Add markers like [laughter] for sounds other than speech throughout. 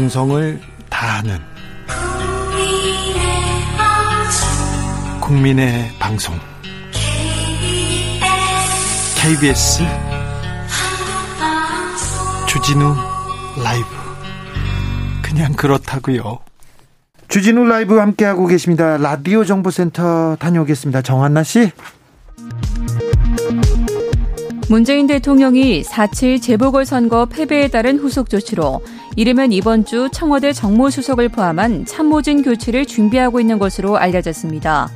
정성을 다하는 국민의 방송 KBS 주진우 라이브 그냥 그렇다고요. 주진우 라이브 함께하고 계십니다. 라디오 정보센터 다녀오겠습니다. 정한나 씨. 문재인 대통령이 4.7 재보궐선거 패배에 따른 후속 조치로 이르면 이번 주 청와대 정무수석을 포함한 참모진 교체를 준비하고 있는 것으로 알려졌습니다.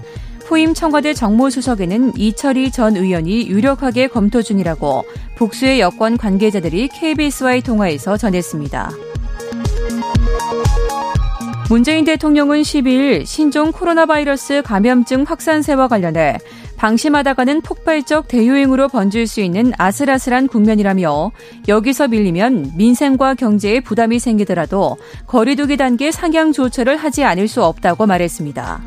후임 청와대 정무수석에는 이철희 전 의원이 유력하게 검토 중이라고 복수의 여권 관계자들이 KBS와의 통화에서 전했습니다. 문재인 대통령은 12일 신종 코로나 바이러스 감염증 확산세와 관련해 방심하다가는 폭발적 대유행으로 번질 수 있는 아슬아슬한 국면이라며 여기서 밀리면 민생과 경제에 부담이 생기더라도 거리두기 단계 상향 조처를 하지 않을 수 없다고 말했습니다.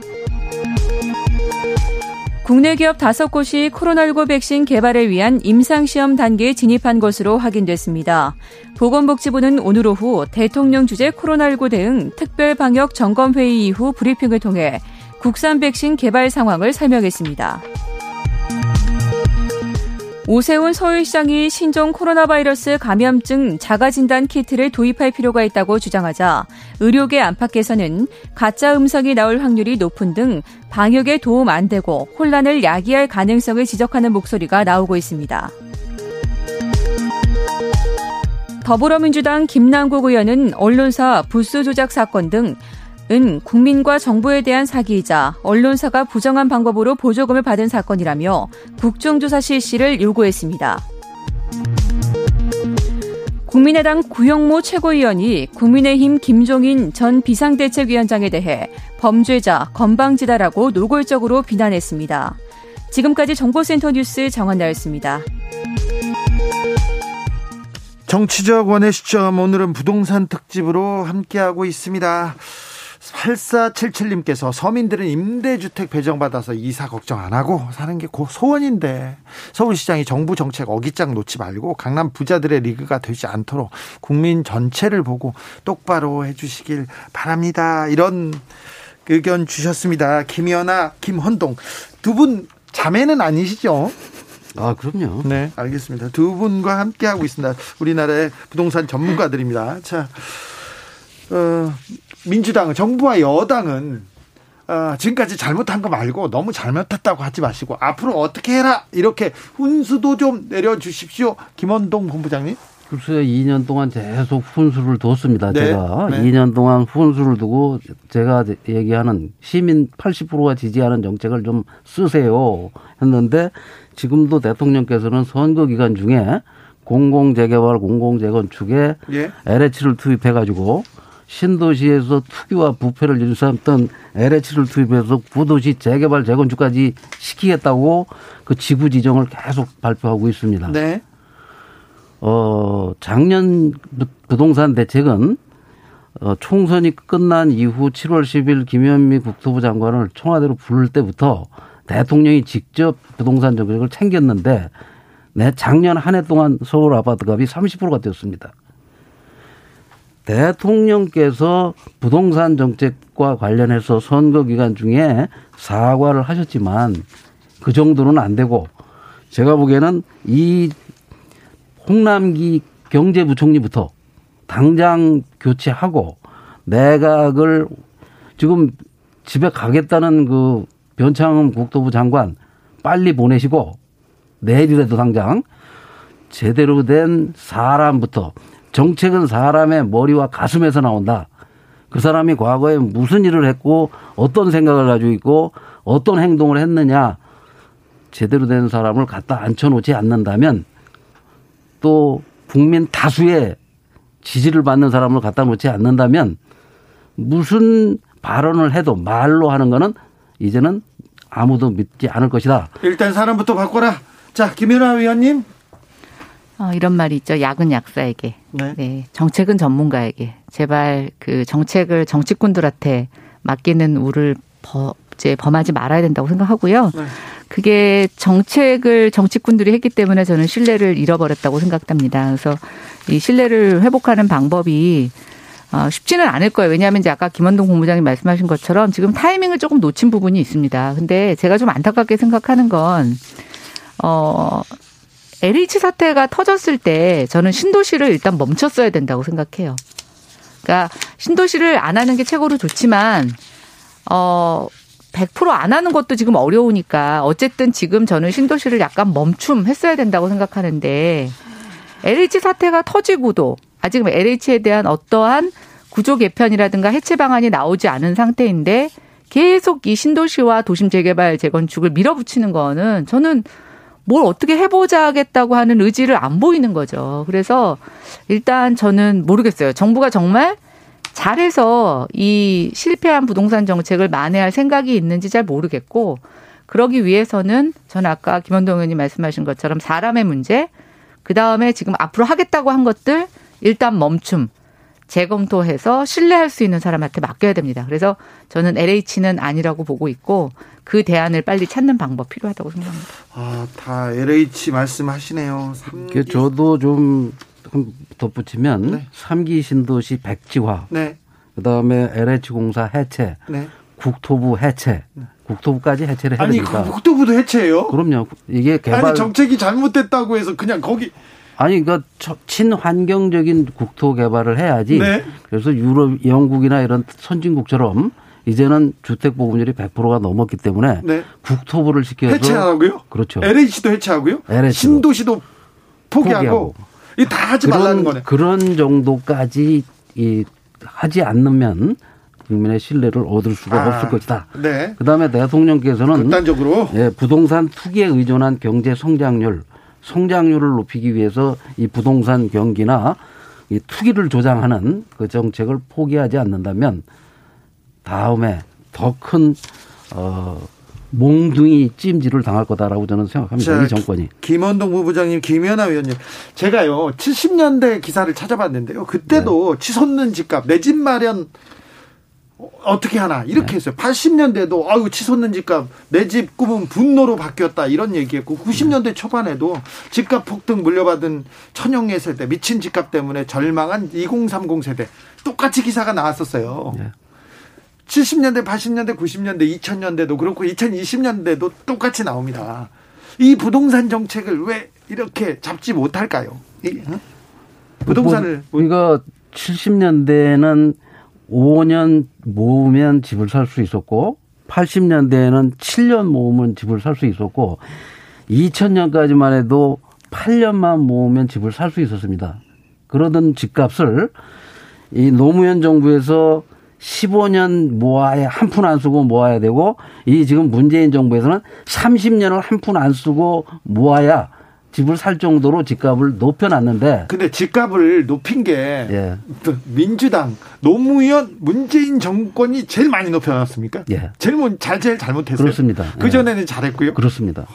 국내 기업 다섯 곳이 코로나19 백신 개발을 위한 임상시험 단계에 진입한 것으로 확인됐습니다. 보건복지부는 오늘 오후 대통령 주재 코로나19 대응 특별방역 점검회의 이후 브리핑을 통해 국산 백신 개발 상황을 설명했습니다. 오세훈 서울시장이 신종 코로나 바이러스 감염증 자가진단 키트를 도입할 필요가 있다고 주장하자 의료계 안팎에서는 가짜 음성이 나올 확률이 높은 등 방역에 도움 안 되고 혼란을 야기할 가능성을 지적하는 목소리가 나오고 있습니다. 더불어민주당 김남국 의원은 언론사 부수 조작 사건 등 은 국민과 정부에 대한 사기이자 언론사가 부정한 방법으로 보조금을 받은 사건이라며 국정조사 실시를 요구했습니다. 국민의당 구영모 최고위원이 국민의힘 김종인 전 비상대책위원장에 대해 범죄자, 건방지다라고 노골적으로 비난했습니다. 지금까지 정보센터 뉴스 정한나였습니다. 정치적 원의 시점 오늘은 부동산 특집으로 함께하고 있습니다. 8477님께서 서민들은 임대주택 배정받아서 이사 걱정 안 하고 사는 게 소원인데 서울시장이 정부 정책 어깃장 놓지 말고 강남 부자들의 리그가 되지 않도록 국민 전체를 보고 똑바로 해주시길 바랍니다. 이런 의견 주셨습니다. 김연아, 김헌동 두 분 자매는 아니시죠? 아, 그럼요. 네, 알겠습니다. 두 분과 함께하고 있습니다. 우리나라의 부동산 전문가들입니다. 자, 어, 민주당은 정부와 여당은 어, 지금까지 잘못한 거 말고 너무 잘못했다고 하지 마시고 앞으로 어떻게 해라 이렇게 훈수도 좀 내려주십시오. 김원동 본부장님. 글쎄요, 2년 동안 계속 훈수를 뒀습니다. 네, 제가 네. 2년 동안 훈수를 두고 제가 얘기하는 시민 80%가 지지하는 정책을 좀 쓰세요 했는데 지금도 대통령께서는 선거 기간 중에 공공재개발, 공공재건축에 예. LH를 투입해가지고 신도시에서 투기와 부패를 일삼던 LH를 투입해서 구도시 재개발 재건축까지 시키겠다고 그 지구 지정을 계속 발표하고 있습니다. 네. 어, 작년 부동산 대책은 어, 총선이 끝난 이후 7월 10일 김현미 국토부 장관을 청와대로 부를 때부터 대통령이 직접 부동산 정책을 챙겼는데 내 작년 한 해 동안 서울 아파트 값이 30%가 되었습니다. 대통령께서 부동산 정책과 관련해서 선거 기간 중에 사과를 하셨지만 그 정도는 안 되고 제가 보기에는 이 홍남기 경제부총리부터 당장 교체하고 내각을 지금 집에 가겠다는 그 변창흠 국토부 장관 빨리 보내시고 내일이라도 당장 제대로 된 사람부터 정책은 사람의 머리와 가슴에서 나온다. 그 사람이 과거에 무슨 일을 했고 어떤 생각을 가지고 있고 어떤 행동을 했느냐 제대로 된 사람을 갖다 앉혀놓지 않는다면 또 국민 다수의 지지를 받는 사람을 갖다 놓지 않는다면 무슨 발언을 해도 말로 하는 거는 이제는 아무도 믿지 않을 것이다. 일단 사람부터 바꿔라. 자, 김연아 의원님. 어, 이런 말이 있죠. 약은 약사에게. 네. 네. 정책은 전문가에게. 제발 그 정책을 정치꾼들한테 맡기는 우를 버, 이제 범하지 말아야 된다고 생각하고요. 네. 그게 정책을 정치꾼들이 했기 때문에 저는 신뢰를 잃어버렸다고 생각합니다. 그래서 이 신뢰를 회복하는 방법이 어, 쉽지는 않을 거예요. 왜냐하면 이제 아까 김원동 본부장님 말씀하신 것처럼 지금 타이밍을 조금 놓친 부분이 있습니다. 근데 제가 좀 안타깝게 생각하는 건, 어, LH 사태가 터졌을 때 저는 신도시를 일단 멈췄어야 된다고 생각해요. 그러니까 신도시를 안 하는 게 최고로 좋지만, 어, 100%안 하는 것도 지금 어려우니까 어쨌든 지금 저는 신도시를 약간 멈춤했어야 된다고 생각하는데 LH 사태가 터지고도 아직 LH에 대한 어떠한 구조 개편이라든가 해체 방안이 나오지 않은 상태인데 계속 이 신도시와 도심 재개발 재건축을 밀어붙이는 거는 저는 뭘 어떻게 해보자 하겠다고 하는 의지를 안 보이는 거죠. 그래서 일단 저는 모르겠어요. 정부가 정말 잘해서 이 실패한 부동산 정책을 만회할 생각이 있는지 잘 모르겠고 그러기 위해서는 저는 아까 김원동 의원님 말씀하신 것처럼 사람의 문제 그 다음에 지금 앞으로 하겠다고 한 것들 일단 멈춤 재검토해서 신뢰할 수 있는 사람한테 맡겨야 됩니다. 그래서 저는 LH는 아니라고 보고 있고 그 대안을 빨리 찾는 방법 필요하다고 생각합니다. 아, 다 LH 말씀하시네요. 저도 좀 덧붙이면 네. 3기 신도시 백지화, 네. 그다음에 LH공사 해체, 네. 국토부 해체, 네. 국토부까지 해체를 해야 됩니다. 아니, 국토부도 해체해요? 그럼요. 이게 개발 아니 정책이 잘못됐다고 해서 그냥 거기 아니 그러니까 친환경적인 국토 개발을 해야지. 네. 그래서 유럽, 영국이나 이런 선진국처럼 이제는 주택 보급률이 100%가 넘었기 때문에 네. 국토부를 시켜서 해체하고요. 그렇죠. LH도 해체하고요. LH도. 신도시도 포기하고, 포기하고. 이다 하지 그런, 말라는 거네. 그런 정도까지 이 하지 않으면 국민의 신뢰를 얻을 수가 아, 없을 것이다. 네. 그다음에 대통령께서는 극단적으로 예, 부동산 투기에 의존한 경제 성장률, 성장률을 높이기 위해서 이 부동산 경기나 이 투기를 조장하는 그 정책을 포기하지 않는다면 다음에 더 큰 어, 몽둥이 찜질을 당할 거다라고 저는 생각합니다. 자, 이 정권이. 김원동 부부장님, 김연아 위원님. 제가요, 70년대 기사를 찾아봤는데요. 그때도 네. 치솟는 집값, 내 집 마련 어떻게 하나 이렇게 네. 했어요. 80년대도 아유 치솟는 집값 내 집 꿈은 분노로 바뀌었다 이런 얘기했고 90년대 초반에도 집값 폭등 물려받은 천영예 세대 미친 집값 때문에 절망한 2030 세대 똑같이 기사가 나왔었어요. 네. 70년대, 80년대, 90년대, 2000년대도 그렇고 2020년대도 똑같이 나옵니다. 이 부동산 정책을 왜 이렇게 잡지 못할까요? 이, 어? 부동산을 뭐, 우리가 70년대는 5년 모으면 집을 살 수 있었고 80년대에는 7년 모으면 집을 살 수 있었고 2000년까지만 해도 8년만 모으면 집을 살 수 있었습니다. 그러던 집값을 이 노무현 정부에서 15년 모아야 한 푼 안 쓰고 모아야 되고 이 지금 문재인 정부에서는 30년을 한 푼 안 쓰고 모아야 집을 살 정도로 집값을 높여놨는데. 근데 집값을 높인 게 예. 민주당 노무현 문재인 정권이 제일 많이 높여놨습니까? 예. 제일 잘 제일 잘못했어요. 그렇습니다. 그 전에는 예. 잘했고요. 그렇습니다.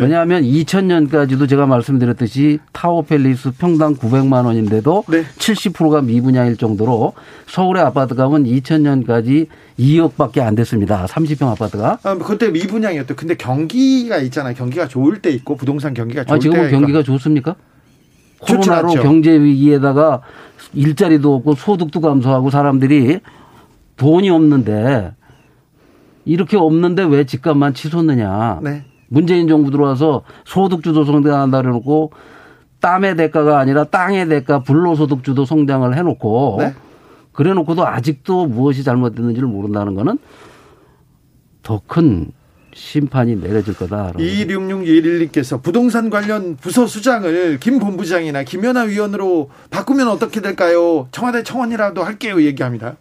왜냐하면 2000년까지도 제가 말씀드렸듯이 타워팰리스 평당 900만 원인데도 네. 70%가 미분양일 정도로 서울의 아파트 값은 2000년까지 2억밖에 안 됐습니다. 30평 아파트가. 아, 그때 미분양이었대. 근데 경기가 있잖아요. 경기가 좋을 때 있고 부동산 경기가 좋을 아, 지금은 경기가 좋습니까? 코로나로 경제 위기에다가 일자리도 없고 소득도 감소하고 사람들이 돈이 없는데 이렇게 없는데 왜 집값만 치솟느냐. 네. 문재인 정부 들어와서 소득주도 성장한다 그래놓고 땀의 대가가 아니라 땅의 대가 불로소득주도 성장을 해놓고 네. 그래놓고도 아직도 무엇이 잘못됐는지를 모른다는 거는 더 큰 심판이 내려질 거다. 2661님께서 부동산 관련 부서 수장을 김 본부장이나 김연아 위원으로 바꾸면 어떻게 될까요? 청와대 청원이라도 할게요 얘기합니다.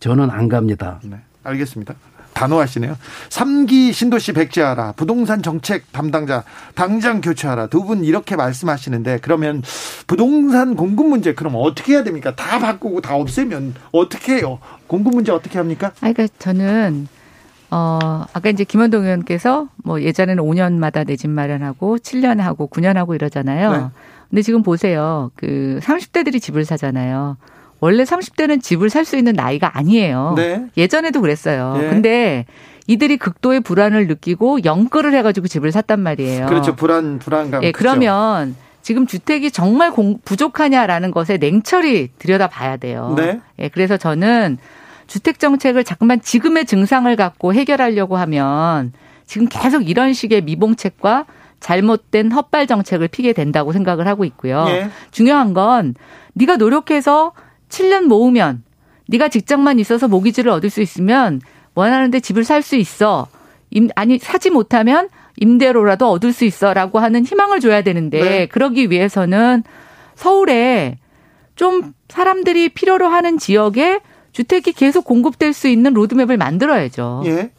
저는 안 갑니다. 네, 알겠습니다. 단호하시네요. 3기 신도시 백지하라. 부동산 정책 담당자 당장 교체하라. 두 분 이렇게 말씀하시는데 그러면 부동산 공급 문제 그럼 어떻게 해야 됩니까? 다 바꾸고 다 없애면 어떻게 해요? 공급 문제 어떻게 합니까? 아, 그러니까 저는 어, 아까 이제 김원동 의원께서 뭐 예전에는 5년마다 내 집 마련하고 7년 하고 9년 하고 이러잖아요. 네. 근데 지금 보세요. 그 30대들이 집을 사잖아요. 원래 30대는 집을 살 수 있는 나이가 아니에요. 네. 예전에도 그랬어요. 네. 근데 이들이 극도의 불안을 느끼고 영끌을 해가지고 집을 샀단 말이에요. 그렇죠. 불안, 불안감. 예, 그러면 지금 주택이 정말 공, 부족하냐라는 것에 냉철히 들여다봐야 돼요. 네. 예, 그래서 저는 주택 정책을 자꾸만 지금의 증상을 갖고 해결하려고 하면 지금 계속 이런 식의 미봉책과 잘못된 헛발 정책을 피게 된다고 생각을 하고 있고요. 네. 중요한 건 네가 노력해서 7년 모으면 네가 직장만 있어서 모기지를 얻을 수 있으면 원하는데 집을 살 수 있어. 임, 아니 사지 못하면 임대로라도 얻을 수 있어라고 하는 희망을 줘야 되는데 네. 그러기 위해서는 서울에 좀 사람들이 필요로 하는 지역에 주택이 계속 공급될 수 있는 로드맵을 만들어야죠. 예.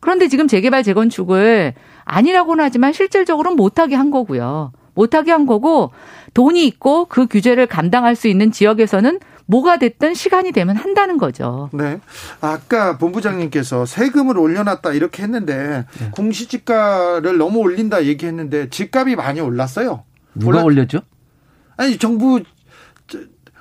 그런데 지금 재개발 재건축을 아니라고는 하지만 실질적으로는 못하게 한 거고요. 못하게 한 거고 돈이 있고 그 규제를 감당할 수 있는 지역에서는 뭐가 됐든 시간이 되면 한다는 거죠. 네. 아까 본부장님께서 세금을 올려놨다 이렇게 했는데 네. 공시지가를 너무 올린다 얘기했는데 집값이 많이 올랐어요. 누가 올랐... 올렸죠? 아니 정부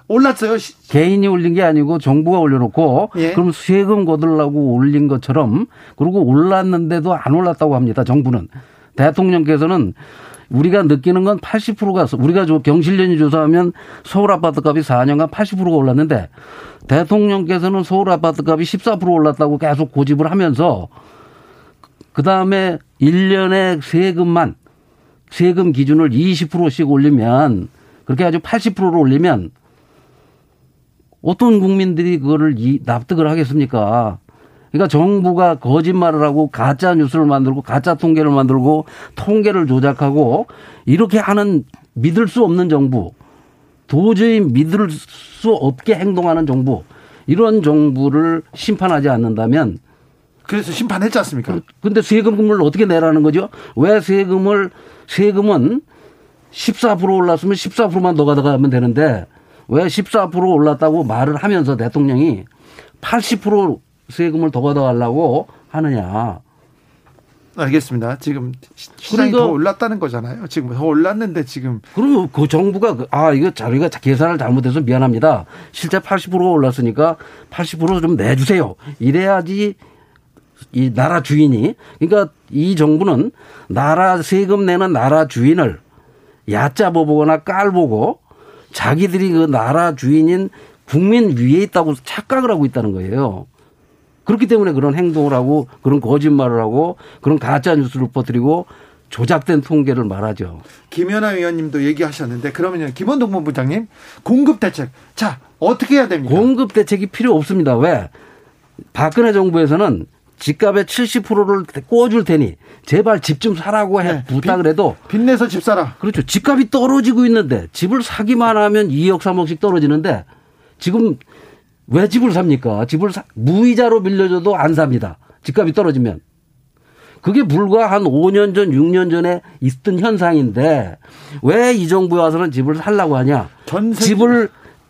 올랐어요. 개인이 올린 게 아니고 정부가 올려놓고 예. 그럼 세금 거들라고 올린 것처럼 그리고 올랐는데도 안 올랐다고 합니다. 정부는 대통령께서는 우리가 느끼는 건 80%가 우리가 경실련이 조사하면 서울 아파트 값이 4년간 80%가 올랐는데 대통령께서는 서울 아파트 값이 14% 올랐다고 계속 고집을 하면서 그 다음에 1년에 세금만 세금 기준을 20%씩 올리면 그렇게 아주 80%로 올리면 어떤 국민들이 그거를 납득을 하겠습니까? 그러니까 정부가 거짓말을 하고 가짜 뉴스를 만들고 가짜 통계를 만들고 통계를 조작하고 이렇게 하는 믿을 수 없는 정부 도저히 믿을 수 없게 행동하는 정부 이런 정부를 심판하지 않는다면 그래서 심판했지 않습니까? 근데 세금을 어떻게 내라는 거죠? 왜 세금을 세금은 14% 올랐으면 14%만 더 가져가면 되는데 왜 14% 올랐다고 말을 하면서 대통령이 80% 세금을 더 걷어가려고 하느냐. 알겠습니다. 지금 시장이 더 올랐다는 거잖아요. 지금 더 올랐는데 지금. 그러면 그 정부가 그, 아 이거 자기가 계산을 잘못해서 미안합니다. 실제 80%가 올랐으니까 80%좀 내주세요. 이래야지 이 나라 주인이 그러니까 이 정부는 나라 세금 내는 나라 주인을 얕잡아 보거나 깔보고 자기들이 그 나라 주인인 국민 위에 있다고 착각을 하고 있다는 거예요. 그렇기 때문에 그런 행동을 하고 그런 거짓말을 하고 그런 가짜 뉴스를 퍼뜨리고 조작된 통계를 말하죠. 김연아 의원님도 얘기하셨는데 그러면요 김원동 본부장님 공급 대책 자 어떻게 해야 됩니까? 공급 대책이 필요 없습니다. 왜? 박근혜 정부에서는 집값의 70%를 꿔줄 테니 제발 집 좀 사라고 해 네, 부탁을 해도 빚내서 집 사라. 그렇죠. 집값이 떨어지고 있는데 집을 사기만 하면 2억 3억씩 떨어지는데 지금 왜 집을 삽니까? 집을 사, 무이자로 빌려줘도 안 삽니다. 집값이 떨어지면. 그게 불과 한 5년 전, 6년 전에 있던 현상인데 왜 이 정부에 와서는 집을 살라고 하냐? 전세... 집을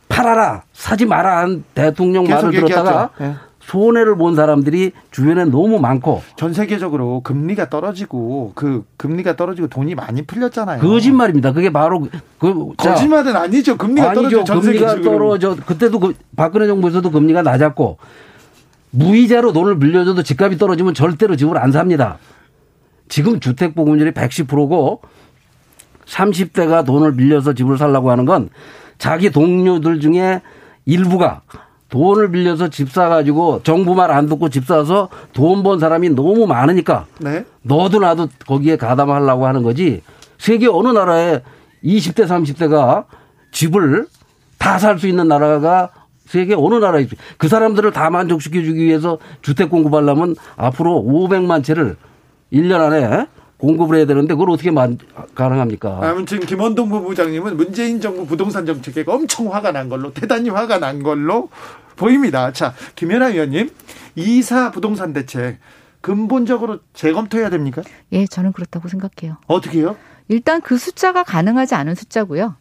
팔아라, 사지 마라 한 대통령 말을 들었다가 네. 손해를 본 사람들이 주변에 너무 많고 전 세계적으로 금리가 떨어지고 그 금리가 떨어지고 돈이 많이 풀렸잖아요. 거짓말입니다. 그게 바로 그 거짓말은 아니죠. 금리가 떨어져 전 금리가 세계적으로. 떨어져 그때도 그 박근혜 정부에서도 금리가 낮았고 무이자로 돈을 빌려줘도 집값이 떨어지면 절대로 집을 안 삽니다. 지금 주택 보급률이 110%고 30대가 돈을 빌려서 집을 살라고 하는 건 자기 동료들 중에 일부가 돈을 빌려서 집 사가지고 정부 말 안 듣고 집 사서 돈 번 사람이 너무 많으니까 네. 너도 나도 거기에 가담하려고 하는 거지 세계 어느 나라에 20대 30대가 집을 다 살 수 있는 나라가 세계 어느 나라에. 그 사람들을 다 만족시켜 주기 위해서 주택 공급하려면 앞으로 500만 채를 1년 안에 공급을 해야 되는데 그걸 어떻게 가능합니까? 아무튼 김원동 부부장님은 문재인 정부 부동산 정책에 엄청 화가 난 걸로 대단히 화가 난 걸로 보입니다. 자, 김연아 의원님, 이사 부동산 대책 근본적으로 재검토해야 됩니까? 예, 저는 그렇다고 생각해요. 어떻게요? 일단 그 숫자가 가능하지 않은 숫자고요.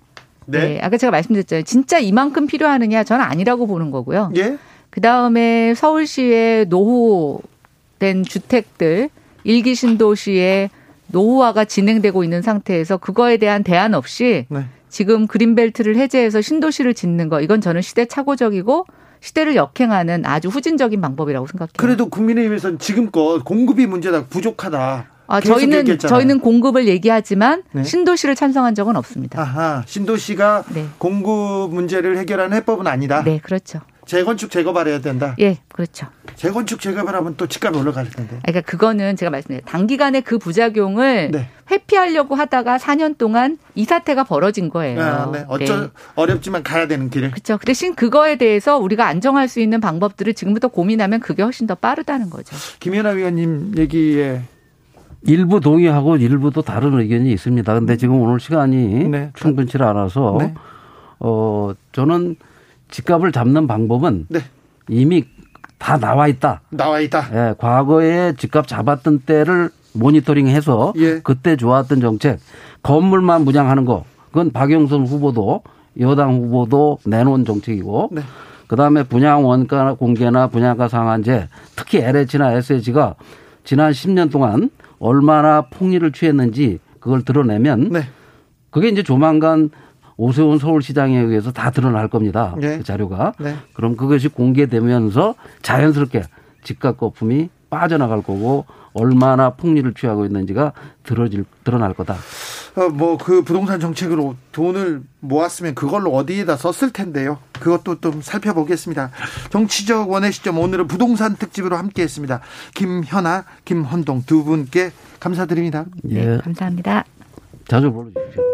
네. 네. 아까 제가 말씀드렸잖아요. 진짜 이만큼 필요하느냐 저는 아니라고 보는 거고요. 예. 그 다음에 서울시의 노후된 주택들 일기 신도시에 노후화가 진행되고 있는 상태에서 그거에 대한 대안 없이 네. 지금 그린벨트를 해제해서 신도시를 짓는 거 이건 저는 시대착오적이고 시대를 역행하는 아주 후진적인 방법이라고 생각해요. 그래도 국민의힘에서는 지금껏 공급이 문제다, 부족하다. 아, 저희는 얘기했잖아요. 저희는 공급을 얘기하지만 네. 신도시를 찬성한 적은 없습니다. 아하, 신도시가 네. 공급 문제를 해결하는 해법은 아니다. 네, 그렇죠. 재건축 재개발 해야 된다. 예, 그렇죠. 재건축 재개발 하면 또 집값이 올라갈 텐데. 그러니까 그거는 제가 말씀드린 단기간에 그 부작용을 네. 회피하려고 하다가 4년 동안 이 사태가 벌어진 거예요. 아, 네. 어쩔 네. 어렵지만 가야 되는 길. 그렇죠. 그 대신 그거에 대해서 우리가 안정할 수 있는 방법들을 지금부터 고민하면 그게 훨씬 더 빠르다는 거죠. 김연아 위원님 얘기에 일부 동의하고 일부도 다른 의견이 있습니다. 근데 지금 오늘 시간이 네. 충분치 않아서 네. 어 저는 집값을 잡는 방법은 네. 이미 다 나와 있다. 나와 있다. 예, 과거에 집값 잡았던 때를 모니터링해서 예. 그때 좋았던 정책 건물만 분양하는 거 그건 박영선 후보도 여당 후보도 내놓은 정책이고 네. 그다음에 분양 원가 공개나 분양가 상한제 특히 LH나 SH가 지난 10년 동안 얼마나 폭리를 취했는지 그걸 드러내면 네. 그게 이제 조만간 오세훈 서울시장에 의해서 다 드러날 겁니다. 네. 그 자료가. 네. 그럼 그것이 공개되면서 자연스럽게 집값 거품이 빠져나갈 거고 얼마나 폭리를 취하고 있는지가 드러질, 드러날 거다. 어, 뭐그 부동산 정책으로 돈을 모았으면 그걸로 어디에다 썼을 텐데요. 그것도 좀 살펴보겠습니다. 정치적 원의 시점 오늘은 부동산 특집으로 함께했습니다. 김현아, 김헌동 두 분께 감사드립니다. 예, 네, 감사합니다. 자주 불러주십시오.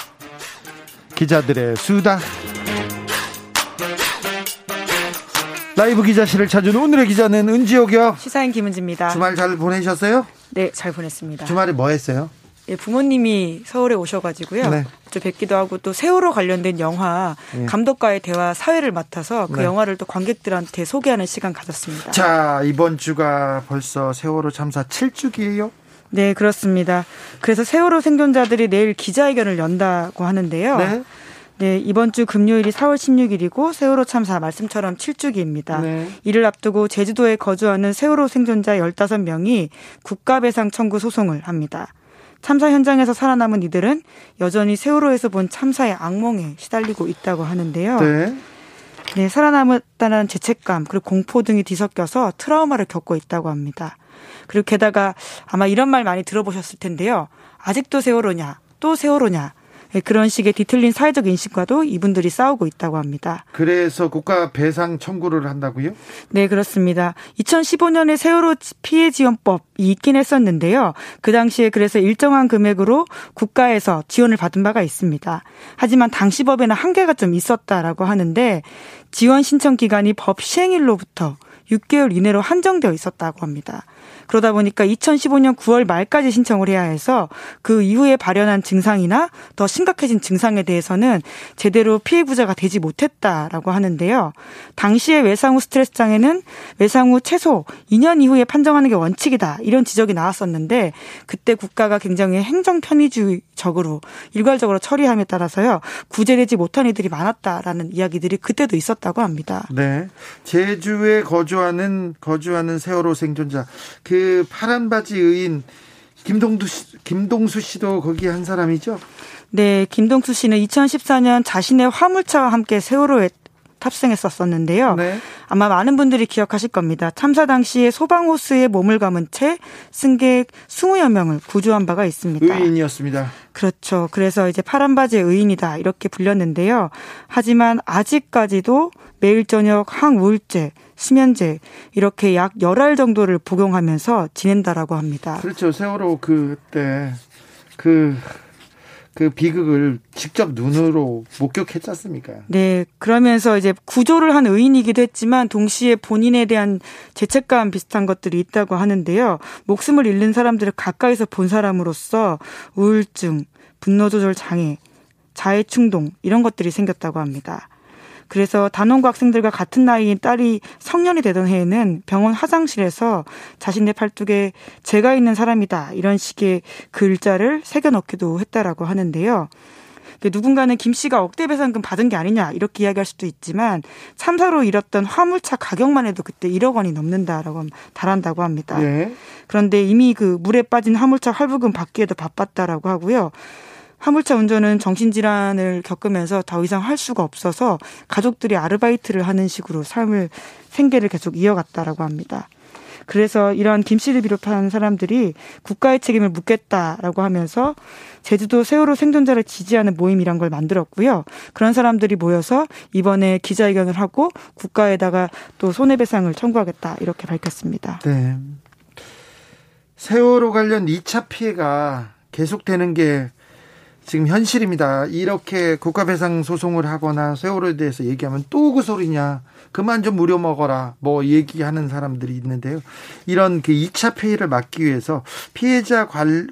기자들의 수다. 라이브 기자실을 찾은 오늘의 기자는 은지옥이요. 시사인 김은지입니다. 주말 잘 보내셨어요? 네, 잘 보냈습니다. 주말에 뭐 했어요? 예, 부모님이 서울에 오셔가지고요. 네. 저 뵙기도 하고 또 세월호 관련된 영화 네. 감독과의 대화 사회를 맡아서 그 네. 영화를 또 관객들한테 소개하는 시간 가졌습니다. 자, 이번 주가 벌써 세월호 참사 7주기예요? 네, 그렇습니다. 그래서 세월호 생존자들이 내일 기자회견을 연다고 하는데요. 네. 네, 이번 주 금요일이 4월 16일이고 세월호 참사 말씀처럼 7주기입니다. 네. 이를 앞두고 제주도에 거주하는 세월호 생존자 15명이 국가배상 청구 소송을 합니다. 참사 현장에서 살아남은 이들은 여전히 세월호에서 본 참사의 악몽에 시달리고 있다고 하는데요. 네. 네, 살아남았다는 죄책감 그리고 공포 등이 뒤섞여서 트라우마를 겪고 있다고 합니다. 그리고 게다가 아마 이런 말 많이 들어보셨을 텐데요. 아직도 세월호냐, 또 세월호냐. 예, 그런 식의 뒤틀린 사회적 인식과도 이분들이 싸우고 있다고 합니다. 그래서 국가 배상 청구를 한다고요? 네, 그렇습니다. 2015년에 세월호 피해 지원법이 있긴 했었는데요. 그 당시에 그래서 일정한 금액으로 국가에서 지원을 받은 바가 있습니다. 하지만 당시 법에는 한계가 좀 있었다라고 하는데 지원 신청 기간이 법 시행일로부터 6개월 이내로 한정되어 있었다고 합니다. 그러다 보니까 2015년 9월 말까지 신청을 해야 해서 그 이후에 발현한 증상이나 더 심 각해진 증상에 대해서는 제대로 피해 부자가 되지 못했다라고 하는데요. 당시의 외상 후 스트레스 장애는 외상 후 최소 2년 이후에 판정하는 게 원칙이다. 이런 지적이 나왔었는데 그때 국가가 굉장히 행정 편의주의적으로 일괄적으로 처리함에 따라서요. 구제되지 못한 이들이 많았다라는 이야기들이 그때도 있었다고 합니다. 네. 제주에 거주하는 거주하는 세월호 생존자 그그 파란 바지 의인 김동수 씨, 김동수 씨도 거기 한 사람이죠? 네, 김동수 씨는 2014년 자신의 화물차와 함께 세월호에 탑승했었었는데요. 네. 아마 많은 분들이 기억하실 겁니다. 참사 당시에 소방호스에 몸을 감은 채 승객 20여 명을 구조한 바가 있습니다. 의인이었습니다. 그렇죠. 그래서 이제 파란 바지의 의인이다 이렇게 불렸는데요. 하지만 아직까지도 매일 저녁 항우울제 수면제 이렇게 약 열 알 정도를 복용하면서 지낸다라고 합니다. 그렇죠. 세월호 그때 그, 그 비극을 직접 눈으로 목격했지 않습니까? 네. 그러면서 이제 구조를 한 의인이기도 했지만 동시에 본인에 대한 죄책감 비슷한 것들이 있다고 하는데요. 목숨을 잃는 사람들을 가까이서 본 사람으로서 우울증, 분노 조절 장애, 자해 충동 이런 것들이 생겼다고 합니다. 그래서 단원고 학생들과 같은 나이인 딸이 성년이 되던 해에는 병원 화장실에서 자신의 팔뚝에 죄가 있는 사람이다 이런 식의 글자를 새겨 넣기도 했다라고 하는데요. 누군가는 김 씨가 억대 배상금 받은 게 아니냐 이렇게 이야기할 수도 있지만 참사로 잃었던 화물차 가격만 해도 그때 1억 원이 넘는다라고 달한다고 합니다. 네. 그런데 이미 그 물에 빠진 화물차 할부금 받기에도 바빴다라고 하고요. 화물차 운전은 정신질환을 겪으면서 더 이상 할 수가 없어서 가족들이 아르바이트를 하는 식으로 삶을 생계를 계속 이어갔다라고 합니다. 그래서 이러한 김 씨를 비롯한 사람들이 국가의 책임을 묻겠다라고 하면서 제주도 세월호 생존자를 지지하는 모임이란 걸 만들었고요. 그런 사람들이 모여서 이번에 기자회견을 하고 국가에다가 또 손해배상을 청구하겠다 이렇게 밝혔습니다. 네. 세월호 관련 2차 피해가 계속되는 게 지금 현실입니다. 이렇게 국가배상 소송을 하거나 세월호에 대해서 얘기하면 또 그 소리냐. 그만 좀 무료 먹어라. 뭐 얘기하는 사람들이 있는데요. 이런 그 2차 피해를 막기 위해서 피해자 관,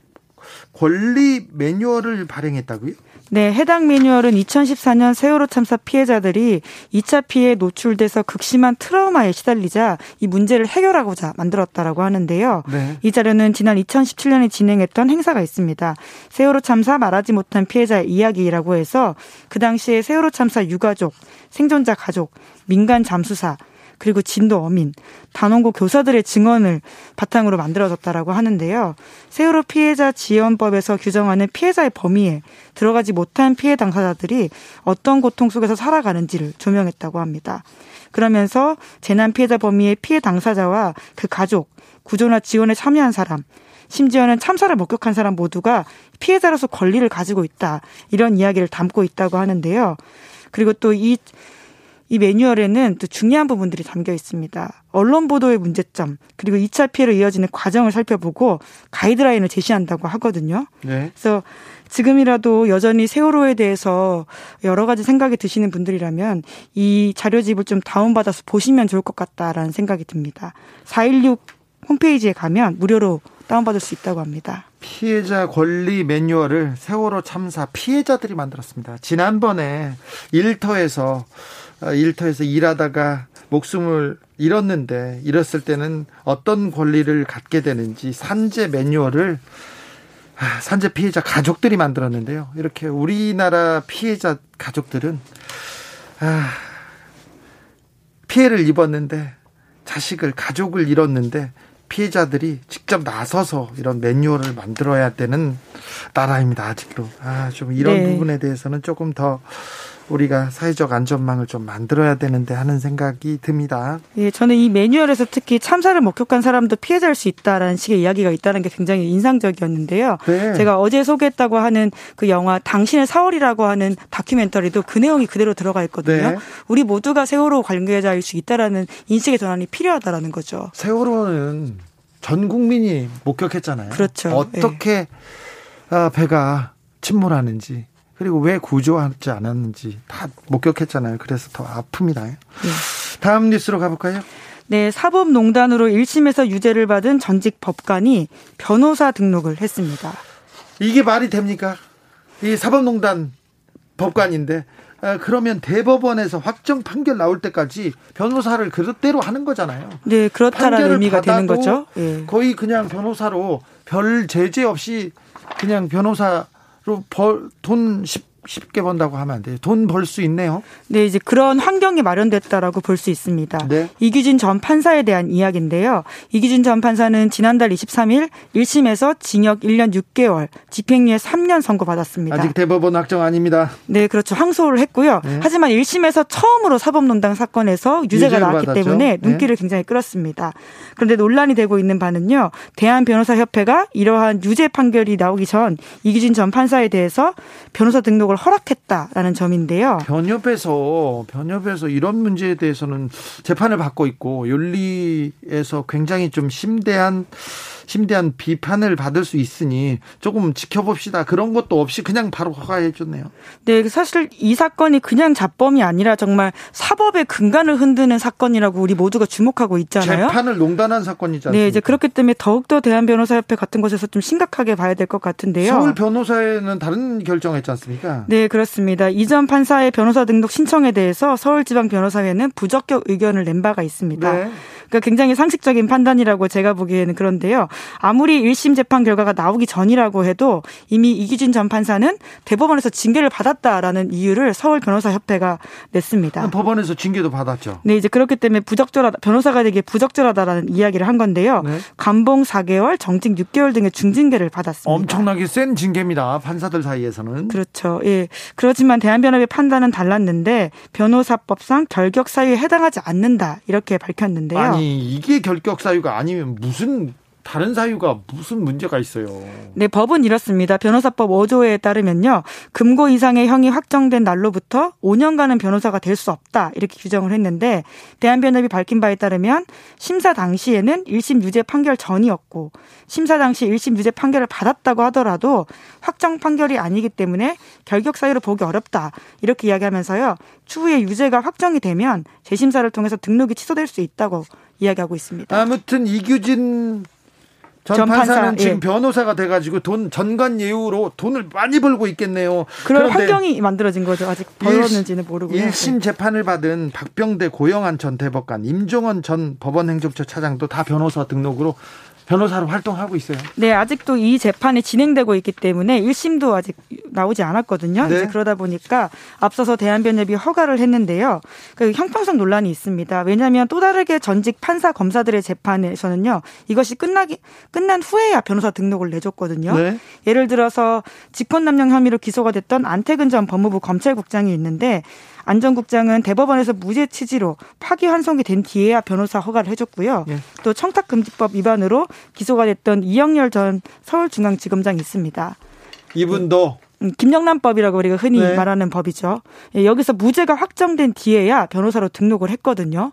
권리 매뉴얼을 발행했다고요? 네, 해당 매뉴얼은 2014년 세월호 참사 피해자들이 2차 피해에 노출돼서 극심한 트라우마에 시달리자 이 문제를 해결하고자 만들었다라고 하는데요. 네. 이 자료는 지난 2017년에 진행했던 행사가 있습니다. 세월호 참사 말하지 못한 피해자의 이야기라고 해서 그 당시에 세월호 참사 유가족, 생존자 가족, 민간 잠수사, 그리고 진도 어민, 단원고 교사들의 증언을 바탕으로 만들어졌다라고 하는데요. 세월호 피해자 지원법에서 규정하는 피해자의 범위에 들어가지 못한 피해 당사자들이 어떤 고통 속에서 살아가는지를 조명했다고 합니다. 그러면서 재난 피해자 범위의 피해 당사자와 그 가족, 구조나 지원에 참여한 사람, 심지어는 참사를 목격한 사람 모두가 피해자로서 권리를 가지고 있다. 이런 이야기를 담고 있다고 하는데요. 그리고 또 이 이 매뉴얼에는 또 중요한 부분들이 담겨 있습니다. 언론 보도의 문제점, 그리고 2차 피해로 이어지는 과정을 살펴보고 가이드라인을 제시한다고 하거든요. 네. 그래서 지금이라도 여전히 세월호에 대해서 여러 가지 생각이 드시는 분들이라면 이 자료집을 좀 다운받아서 보시면 좋을 것 같다라는 생각이 듭니다. 416 홈페이지에 가면 무료로 다운받을 수 있다고 합니다. 피해자 권리 매뉴얼을 세월호 참사 피해자들이 만들었습니다. 지난번에 일터에서 어, 일터에서 일하다가 목숨을 잃었는데 잃었을 때는 어떤 권리를 갖게 되는지 산재 매뉴얼을 아, 산재 피해자 가족들이 만들었는데요. 이렇게 우리나라 피해자 가족들은 아, 피해를 입었는데 자식을 가족을 잃었는데 피해자들이 직접 나서서 이런 매뉴얼을 만들어야 되는 나라입니다. 아직도 아 좀 이런 네. 부분에 대해서는 조금 더 우리가 사회적 안전망을 좀 만들어야 되는데 하는 생각이 듭니다. 예, 저는 이 매뉴얼에서 특히 참사를 목격한 사람도 피해자일 수 있다라는 식의 이야기가 있다는 게 굉장히 인상적이었는데요. 네. 제가 어제 소개했다고 하는 그 영화 당신의 4월이라고 하는 다큐멘터리도 그 내용이 그대로 들어가 있거든요. 네. 우리 모두가 세월호 관계자일 수 있다라는 인식의 전환이 필요하다라는 거죠. 세월호는 전 국민이 목격했잖아요. 그렇죠. 어떻게 네. 배가 침몰하는지 그리고 왜 구조하지 않았는지 다 목격했잖아요. 그래서 더 아픕니다. 네. 다음 뉴스로 가볼까요? 네, 사법농단으로 1심에서 유죄를 받은 전직 법관이 변호사 등록을 했습니다. 이게 말이 됩니까? 이 사법농단 법관인데 아, 그러면 대법원에서 확정 판결 나올 때까지 변호사를 그릇대로 하는 거잖아요. 네, 그렇다는 의미가 되는 거죠. 네. 거의 그냥 변호사로 별 제재 없이 그냥 변호사 벌돈 쉽게 번다고 하면 안 돼요. 돈 벌 수 있네요. 네, 이제 그런 환경이 마련됐다라고 볼 수 있습니다. 네. 이규진 전 판사에 대한 이야기인데요. 이규진 전 판사는 지난달 23일 1심에서 징역 1년 6개월, 집행유예 3년 선고받았습니다. 아직 대법원 확정 아닙니다. 네, 그렇죠. 항소를 했고요. 네. 하지만 1심에서 처음으로 사법농단 사건에서 유죄가 나왔기 받았죠. 때문에 네. 눈길을 네. 굉장히 끌었습니다. 그런데 논란이 되고 있는 바는요. 대한변호사협회가 이러한 유죄 판결이 나오기 전 이규진 전 판사에 대해서 변호사 등록 을 허락했다라는 점인데요. 변협에서 변협에서 이런 문제에 대해서는 재판을 받고 있고 윤리에서 굉장히 좀 심대한 심대한 비판을 받을 수 있으니 조금 지켜봅시다. 그런 것도 없이 그냥 바로 허가해 줬네요. 네, 사실 이 사건이 그냥 자범이 아니라 정말 사법의 근간을 흔드는 사건이라고 우리 모두가 주목하고 있잖아요. 재판을 농단한 사건이잖아요. 네, 이제 그렇기 때문에 더욱더 대한변호사협회 같은 곳에서 좀 심각하게 봐야 될 것 같은데요. 서울 변호사회는 다른 결정했지 않습니까? 네, 그렇습니다. 이전 판사의 변호사 등록 신청에 대해서 서울지방변호사회는 부적격 의견을 낸 바가 있습니다. 네. 그러니까 굉장히 상식적인 판단이라고 제가 보기에는 그런데요. 아무리 1심 재판 결과가 나오기 전이라고 해도 이미 이기준 전 판사는 대법원에서 징계를 받았다라는 이유를 서울 변호사 협회가 냈습니다. 아, 법원에서 징계도 받았죠. 네, 이제 그렇기 때문에 부적절하다 변호사가 되게 부적절하다라는 이야기를 한 건데요. 네. 감봉 4개월, 정직 6개월 등의 중징계를 받았습니다. 엄청나게 센 징계입니다. 판사들 사이에서는. 그렇죠. 예. 그렇지만 대한변협의 판단은 달랐는데 변호사법상 결격 사유에 해당하지 않는다 이렇게 밝혔는데요. 아니 이게 결격 사유가 아니면 무슨 다른 사유가 무슨 문제가 있어요? 네, 법은 이렇습니다. 변호사법 5조에 따르면요. 금고 이상의 형이 확정된 날로부터 5년간은 변호사가 될 수 없다. 이렇게 규정을 했는데 대한변협이 밝힌 바에 따르면 심사 당시에는 1심 유죄 판결 전이었고 심사 당시 1심 유죄 판결을 받았다고 하더라도 확정 판결이 아니기 때문에 결격 사유를 보기 어렵다. 이렇게 이야기하면서요. 추후에 유죄가 확정이 되면 재심사를 통해서 등록이 취소될 수 있다고 이야기하고 있습니다. 아무튼 이규진 전, 판사는 지금 예. 변호사가 돼가지고 돈 전관 예우로 돈을 많이 벌고 있겠네요. 그런 환경이 만들어진 거죠. 아직 벌었는지는 모르고요. 1심 재판을 받은 박병대 고영한 전 대법관, 임종원 전 법원행정처 차장도 다 변호사 등록으로 변호사로 활동하고 있어요. 네, 아직도 이 재판이 진행되고 있기 때문에 1심도 아직 나오지 않았거든요. 네. 이제 그러다 보니까 앞서서 대한변협이 허가를 했는데요. 그 형평성 논란이 있습니다. 왜냐하면 또 다르게 전직 판사 검사들의 재판에서는요. 이것이 끝나기 끝난 후에야 변호사 등록을 내줬거든요. 네. 예를 들어서 직권남용 혐의로 기소가 됐던 안태근 전 법무부 검찰국장이 있는데 안전국장은 대법원에서 무죄 취지로 파기환송이 된 뒤에야 변호사 허가를 해줬고요. 예. 또 청탁금지법 위반으로 기소가 됐던 이영렬 전 서울중앙지검장이 있습니다. 이분도 음, 김영란법이라고 우리가 흔히 네. 말하는 법이죠. 예, 여기서 무죄가 확정된 뒤에야 변호사로 등록을 했거든요.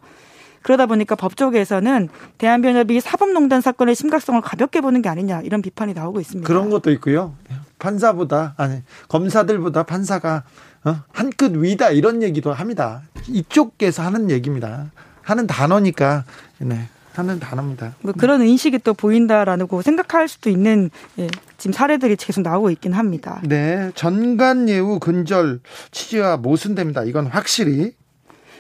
그러다 보니까 법조계에서는 대한변협이 사법농단 사건의 심각성을 가볍게 보는 게 아니냐 이런 비판이 나오고 있습니다. 그런 것도 있고요. 판사보다 아니 검사들보다 판사가 어? 한끗 위다 이런 얘기도 합니다. 이쪽에서 하는 얘기입니다. 하는 단어니까 네. 하는 단어입니다. 뭐 그런 인식이 또 보인다라고 생각할 수도 있는 예, 지금 사례들이 계속 나오고 있긴 합니다. 네, 전관 예우 근절 취지와 모순됩니다. 이건 확실히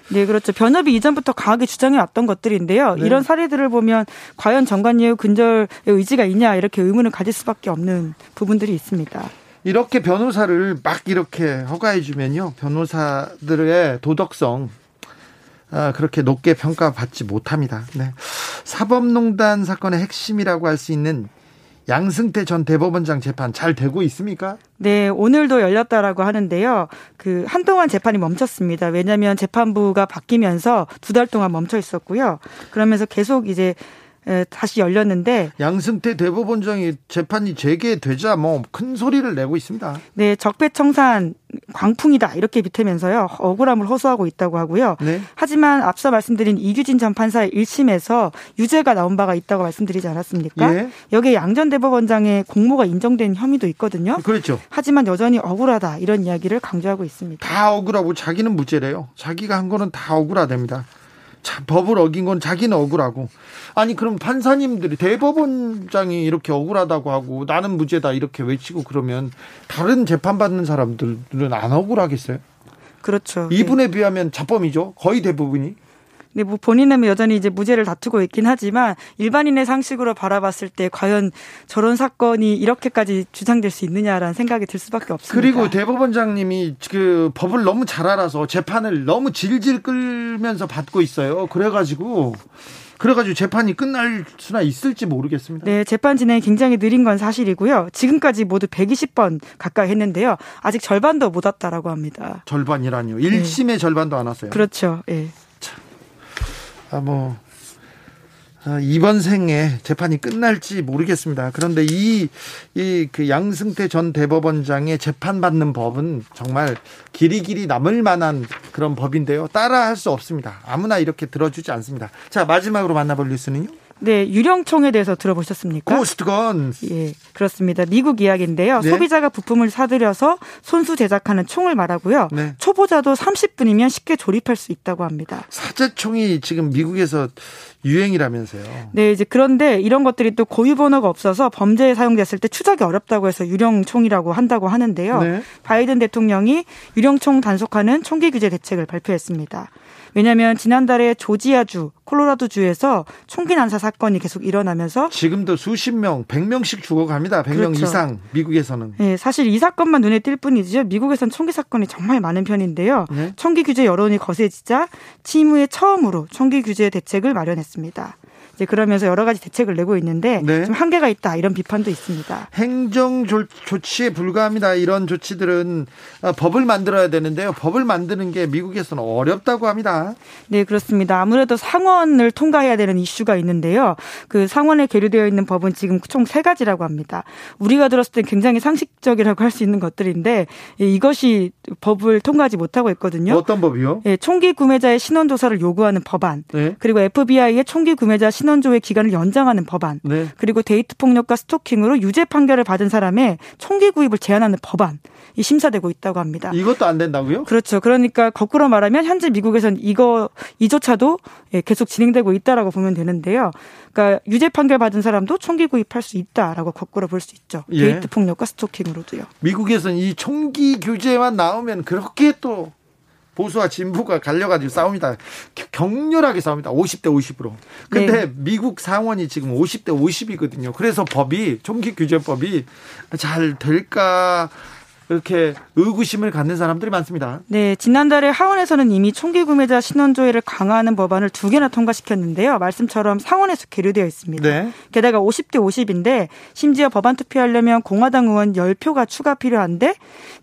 네, 그렇죠. 변협이 이전부터 강하게 주장해 왔던 것들인데요. 네. 이런 사례들을 보면 과연 정관예우 근절의 의지가 있냐 이렇게 의문을 가질 수밖에 없는 부분들이 있습니다. 이렇게 변호사를 막 이렇게 허가해 주면요. 변호사들의 도덕성 아, 그렇게 높게 평가받지 못합니다. 네. 사법농단 사건의 핵심이라고 할 수 있는 양승태 전 대법원장 재판 잘 되고 있습니까? 네, 오늘도 열렸다라고 하는데요. 그 한동안 재판이 멈췄습니다. 왜냐하면 재판부가 바뀌면서 두 달 동안 멈춰 있었고요. 그러면서 계속 이제 다시 열렸는데 양승태 대법원장이 재판이 재개되자 뭐 큰 소리를 내고 있습니다. 네, 적폐청산 광풍이다 이렇게 비태면서요 억울함을 호소하고 있다고 하고요. 네. 하지만 앞서 말씀드린 이규진 전 판사의 1심에서 유죄가 나온 바가 있다고 말씀드리지 않았습니까? 예. 여기에 양전 대법원장의 공모가 인정된 혐의도 있거든요. 그렇죠. 하지만 여전히 억울하다 이런 이야기를 강조하고 있습니다. 다 억울하고 자기는 무죄래요. 자기가 한 거는 다 억울하답니다. 법을 어긴 건 자기는 억울하고 아니 그럼 판사님들이 대법원장이 이렇게 억울하다고 하고 나는 무죄다 이렇게 외치고 그러면 다른 재판 받는 사람들은 안 억울하겠어요? 그렇죠. 이분에 네. 비하면 자범이죠. 거의 대부분이. 네, 뭐 본인은 여전히 이제 무죄를 다투고 있긴 하지만 일반인의 상식으로 바라봤을 때 과연 저런 사건이 이렇게까지 주장될 수 있느냐라는 생각이 들 수밖에 없습니다. 그리고 대법원장님이 그 법을 너무 잘 알아서 재판을 너무 질질 끌면서 받고 있어요. 그래가지고 그래가지고 재판이 끝날 수나 있을지 모르겠습니다. 네, 재판 진행이 굉장히 느린 건 사실이고요. 지금까지 모두 120번 가까이 했는데요. 아직 절반도 못 왔다라고 합니다. 절반이라니요. 1심의 네. 절반도 안 왔어요. 그렇죠. 예. 네. 아, 뭐, 아, 이번 생에 재판이 끝날지 모르겠습니다. 그런데 이, 이, 그 양승태 전 대법원장의 재판받는 법은 정말 길이 길이 남을 만한 그런 법인데요. 따라 할 수 없습니다. 아무나 이렇게 들어주지 않습니다. 자, 마지막으로 만나볼 뉴스는요? 네, 유령총에 대해서 들어보셨습니까? 고스트건. 예, 그렇습니다. 미국 이야기인데요. 네. 소비자가 부품을 사들여서 손수 제작하는 총을 말하고요. 네. 초보자도 30분이면 쉽게 조립할 수 있다고 합니다. 사제총이 지금 미국에서 유행이라면서요. 네, 이제 그런데 이런 것들이 또 고유 번호가 없어서 범죄에 사용됐을 때 추적이 어렵다고 해서 유령총이라고 한다고 하는데요. 네. 바이든 대통령이 유령총 단속하는 총기 규제 대책을 발표했습니다. 왜냐하면 지난달에 조지아주, 콜로라도주에서 총기 난사 사건이 계속 일어나면서 지금도 수십 명, 100명씩 죽어갑니다. 100명 그렇죠. 이상 미국에서는. 네, 사실 이 사건만 눈에 띌 뿐이죠. 미국에선 총기 사건이 정말 많은 편인데요. 네? 총기 규제 여론이 거세지자 취임 후에 처음으로 총기 규제 대책을 마련했습니다. 이제 그러면서 여러 가지 대책을 내고 있는데 네. 좀 한계가 있다 이런 비판도 있습니다. 행정 조치에 불과합니다. 이런 조치들은 어, 법을 만들어야 되는데요. 법을 만드는 게 미국에서는 어렵다고 합니다. 네, 그렇습니다. 아무래도 상원을 통과해야 되는 이슈가 있는데요. 그 상원에 계류되어 있는 법은 지금 총 세 가지라고 합니다. 우리가 들었을 때 굉장히 상식적이라고 할 수 있는 것들인데 이것이 법을 통과하지 못하고 있거든요. 어떤 법이요? 네, 총기 구매자의 신원 조사를 요구하는 법안. 네. 그리고 FBI의 총기 구매자 신원 신원조회 기간을 연장하는 법안, 네. 그리고 데이트 폭력과 스토킹으로 유죄 판결을 받은 사람의 총기 구입을 제한하는 법안 이 심사되고 있다고 합니다. 이것도 안 된다고요? 그렇죠. 그러니까 거꾸로 말하면 현재 미국에선 이거 이조차도 예, 계속 진행되고 있다라고 보면 되는데요. 그러니까 유죄 판결 받은 사람도 총기 구입할 수 있다라고 거꾸로 볼 수 있죠. 예. 데이트 폭력과 스토킹으로도요. 미국에서는 이 총기 규제만 나오면 그렇게 또 보수와 진보가 갈려가지고 싸웁니다. 격렬하게 싸웁니다. 50대 50으로. 근데 네. 미국 상원이 지금 50대 50이거든요. 그래서 법이 총기 규제법이 잘 될까 이렇게 의구심을 갖는 사람들이 많습니다. 네, 지난달에 하원에서는 이미 총기 구매자 신원 조회를 강화하는 법안을 두 개나 통과시켰는데요. 말씀처럼 상원에서 계류되어 있습니다. 네. 게다가 50대 50인데 심지어 법안 투표하려면 공화당 의원 10표가 추가 필요한데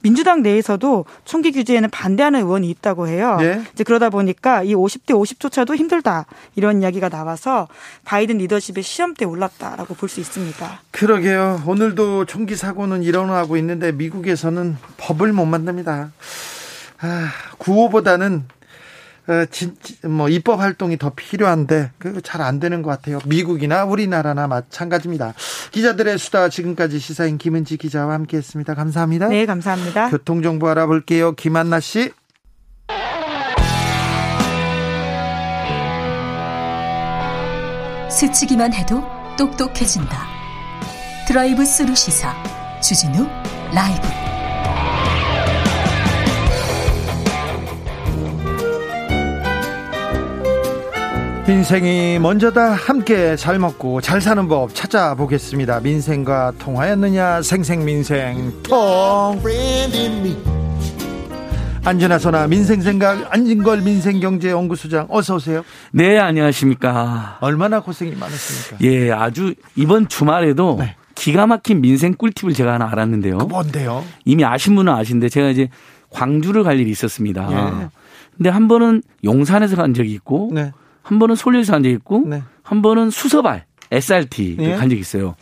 민주당 내에서도 총기 규제에는 반대하는 의원이 있다고 해요. 네. 이제 그러다 보니까 이 50대 50조차도 힘들다 이런 이야기가 나와서 바이든 리더십의 시험대에 올랐다라고 볼 수 있습니다. 그러게요. 오늘도 총기 사고는 일어나고 있는데 미국에서는 저는 법을 못 만듭니다. 아, 구호보다는 어, 진, 뭐 입법 활동이 더 필요한데 그 잘 안 되는 것 같아요. 미국이나 우리나라나 마찬가지입니다. 기자들의 수다 지금까지 시사인 김은지 기자와 함께했습니다. 감사합니다. 네, 감사합니다. 교통 정보 알아볼게요. 김한나 씨. 스치기만 해도 똑똑해진다. 드라이브 스루 시사 주진우 라이브. 민생이 먼저다 함께 잘 먹고 잘 사는 법 찾아보겠습니다. 민생과 통하였느냐 생생민생 통 안전하 소나 민생생각 안진걸 민생경제연구소장 어서 오세요. 네 안녕하십니까. 얼마나 고생이 많으십니까. 예 아주 이번 주말에도 네. 기가 막힌 민생 꿀팁을 제가 하나 알았는데요. 그 뭔데요? 이미 아신 분은 아신데 제가 이제 광주를 갈 일이 있었습니다. 예. 근데 한 번은 용산에서 간 적이 있고 네. 한 번은 솔리에서 간 적이 있고 네. 한 번은 수서발 SRT 예. 간 적이 있어요.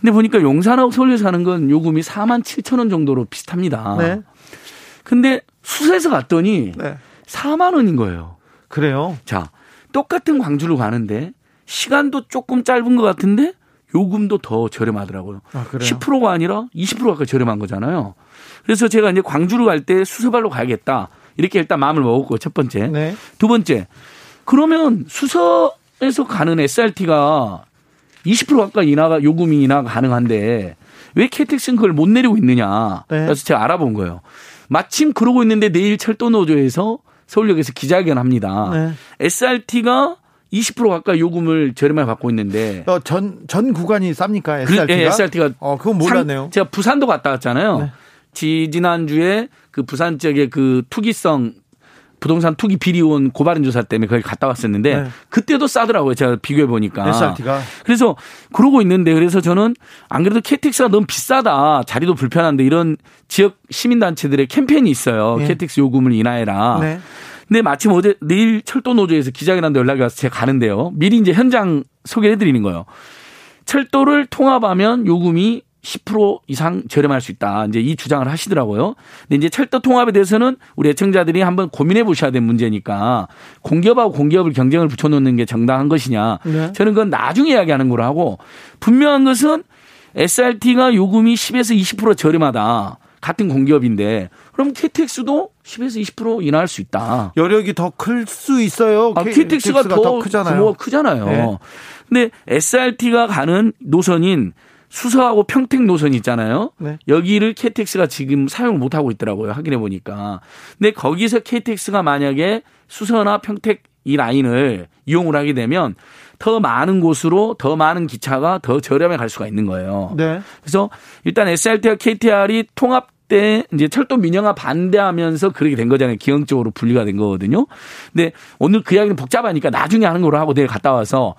근데 보니까 용산하고 서울에서 사는 건 요금이 4만 7천 원 정도로 비슷합니다. 네. 근데 수서에서 갔더니 네. 4만 원인 거예요. 그래요? 자, 똑같은 광주를 가는데 시간도 조금 짧은 것 같은데 요금도 더 저렴하더라고요. 아, 10%가 아니라 20% 가까이 저렴한 거잖아요. 그래서 제가 이제 광주를 갈때 수서발로 가야겠다. 이렇게 일단 마음을 먹었고 첫 번째. 네. 두 번째. 그러면 수서에서 가는 SRT가 20% 가까이 인하가 요금이 인하가 가능한데 왜 KTX는 그걸 못 내리고 있느냐. 네. 그래서 제가 알아본 거예요. 마침 그러고 있는데 내일 철도 노조에서 서울역에서 기자회견 합니다. 네. SRT가 20% 가까이 요금을 저렴하게 받고 있는데 어, 전, 전 구간이 쌉니까? SRT가? 그, 네, SRT가 어, 그건 몰랐네요. 상, 제가 부산도 갔다 왔잖아요. 네. 지 지난주에 그 부산 쪽에 그 투기성 부동산 투기 비리온 고발인 조사 때문에 거기 갔다 왔었는데 네. 그때도 싸더라고요. 제가 비교해 보니까. SRT가. 그래서 그러고 있는데 그래서 저는 안 그래도 KTX가 너무 비싸다. 자리도 불편한데 이런 지역 시민단체들의 캠페인이 있어요. 네. KTX 요금을 인하해라. 네. 근데 마침 어제 내일 철도 노조에서 기자회견한다 연락이 와서 제가 가는데요. 미리 이제 현장 소개해 드리는 거예요. 철도를 통합하면 요금이 10% 이상 저렴할 수 있다. 이제 이 주장을 하시더라고요. 근데 이제 철도 통합에 대해서는 우리 애청자들이 한번 고민해 보셔야 될 문제니까 공기업하고 공기업을 경쟁을 붙여놓는 게 정당한 것이냐. 네. 저는 그건 나중에 이야기하는 거로 하고 분명한 것은 SRT가 요금이 10에서 20% 저렴하다. 같은 공기업인데 그럼 KTX도 10에서 20% 인하할 수 있다. 여력이 더 클 수 있어요. 아, KTX가, 더, 더 크잖아요. 규모가 크잖아요. 네. 근데 SRT가 가는 노선인 수서하고 평택 노선 있잖아요. 네. 여기를 KTX가 지금 사용을 못 하고 있더라고요. 확인해 보니까. 근데 거기서 KTX가 만약에 수서나 평택 이 라인을 이용을 하게 되면 더 많은 곳으로 더 많은 기차가 더 저렴해 갈 수가 있는 거예요. 네. 그래서 일단 SRT와 KTR이 통합 때 이제 철도 민영화 반대하면서 그렇게 된 거잖아요. 기형적으로 분리가 된 거거든요. 근데 오늘 그 이야기는 복잡하니까 나중에 하는 거로 하고 내일 갔다 와서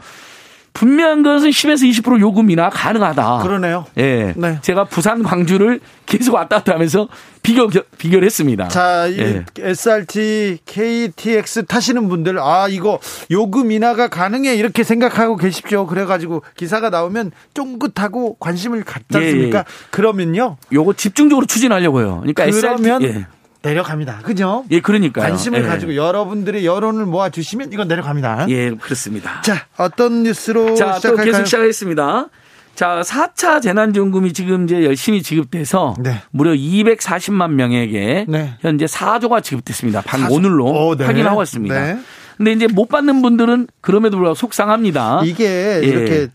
분명한 것은 10에서 20% 요금 인하 가능하다. 그러네요. 예. 네. 제가 부산 광주를 계속 왔다 갔다 하면서 비교 비교를 했습니다. 자, 예. SRT, KTX 타시는 분들 아, 이거 요금 인하가 가능해 이렇게 생각하고 계십시오. 그래 가지고 기사가 나오면 쫑긋하고 관심을 갖지 않습니까? 예, 예. 그러면요. 요거 집중적으로 추진하려고요. 그러니까 그러면 SRT, 예. 내려갑니다. 그죠? 예, 그러니까 관심을 예. 가지고 여러분들의 여론을 모아 주시면 이건 내려갑니다. 예, 그렇습니다. 자, 어떤 뉴스로 자, 시작할까요? 또 계속 시작하겠습니다. 자, 4차 재난지원금이 지금 이제 열심히 지급돼서 네. 무려 240만 명에게 네. 현재 4조가 지급됐습니다. 방 4조. 오늘로 오, 네. 확인하고 있습니다. 네. 근데 이제 못 받는 분들은 그럼에도 불구하고 속상합니다. 이게 예. 이렇게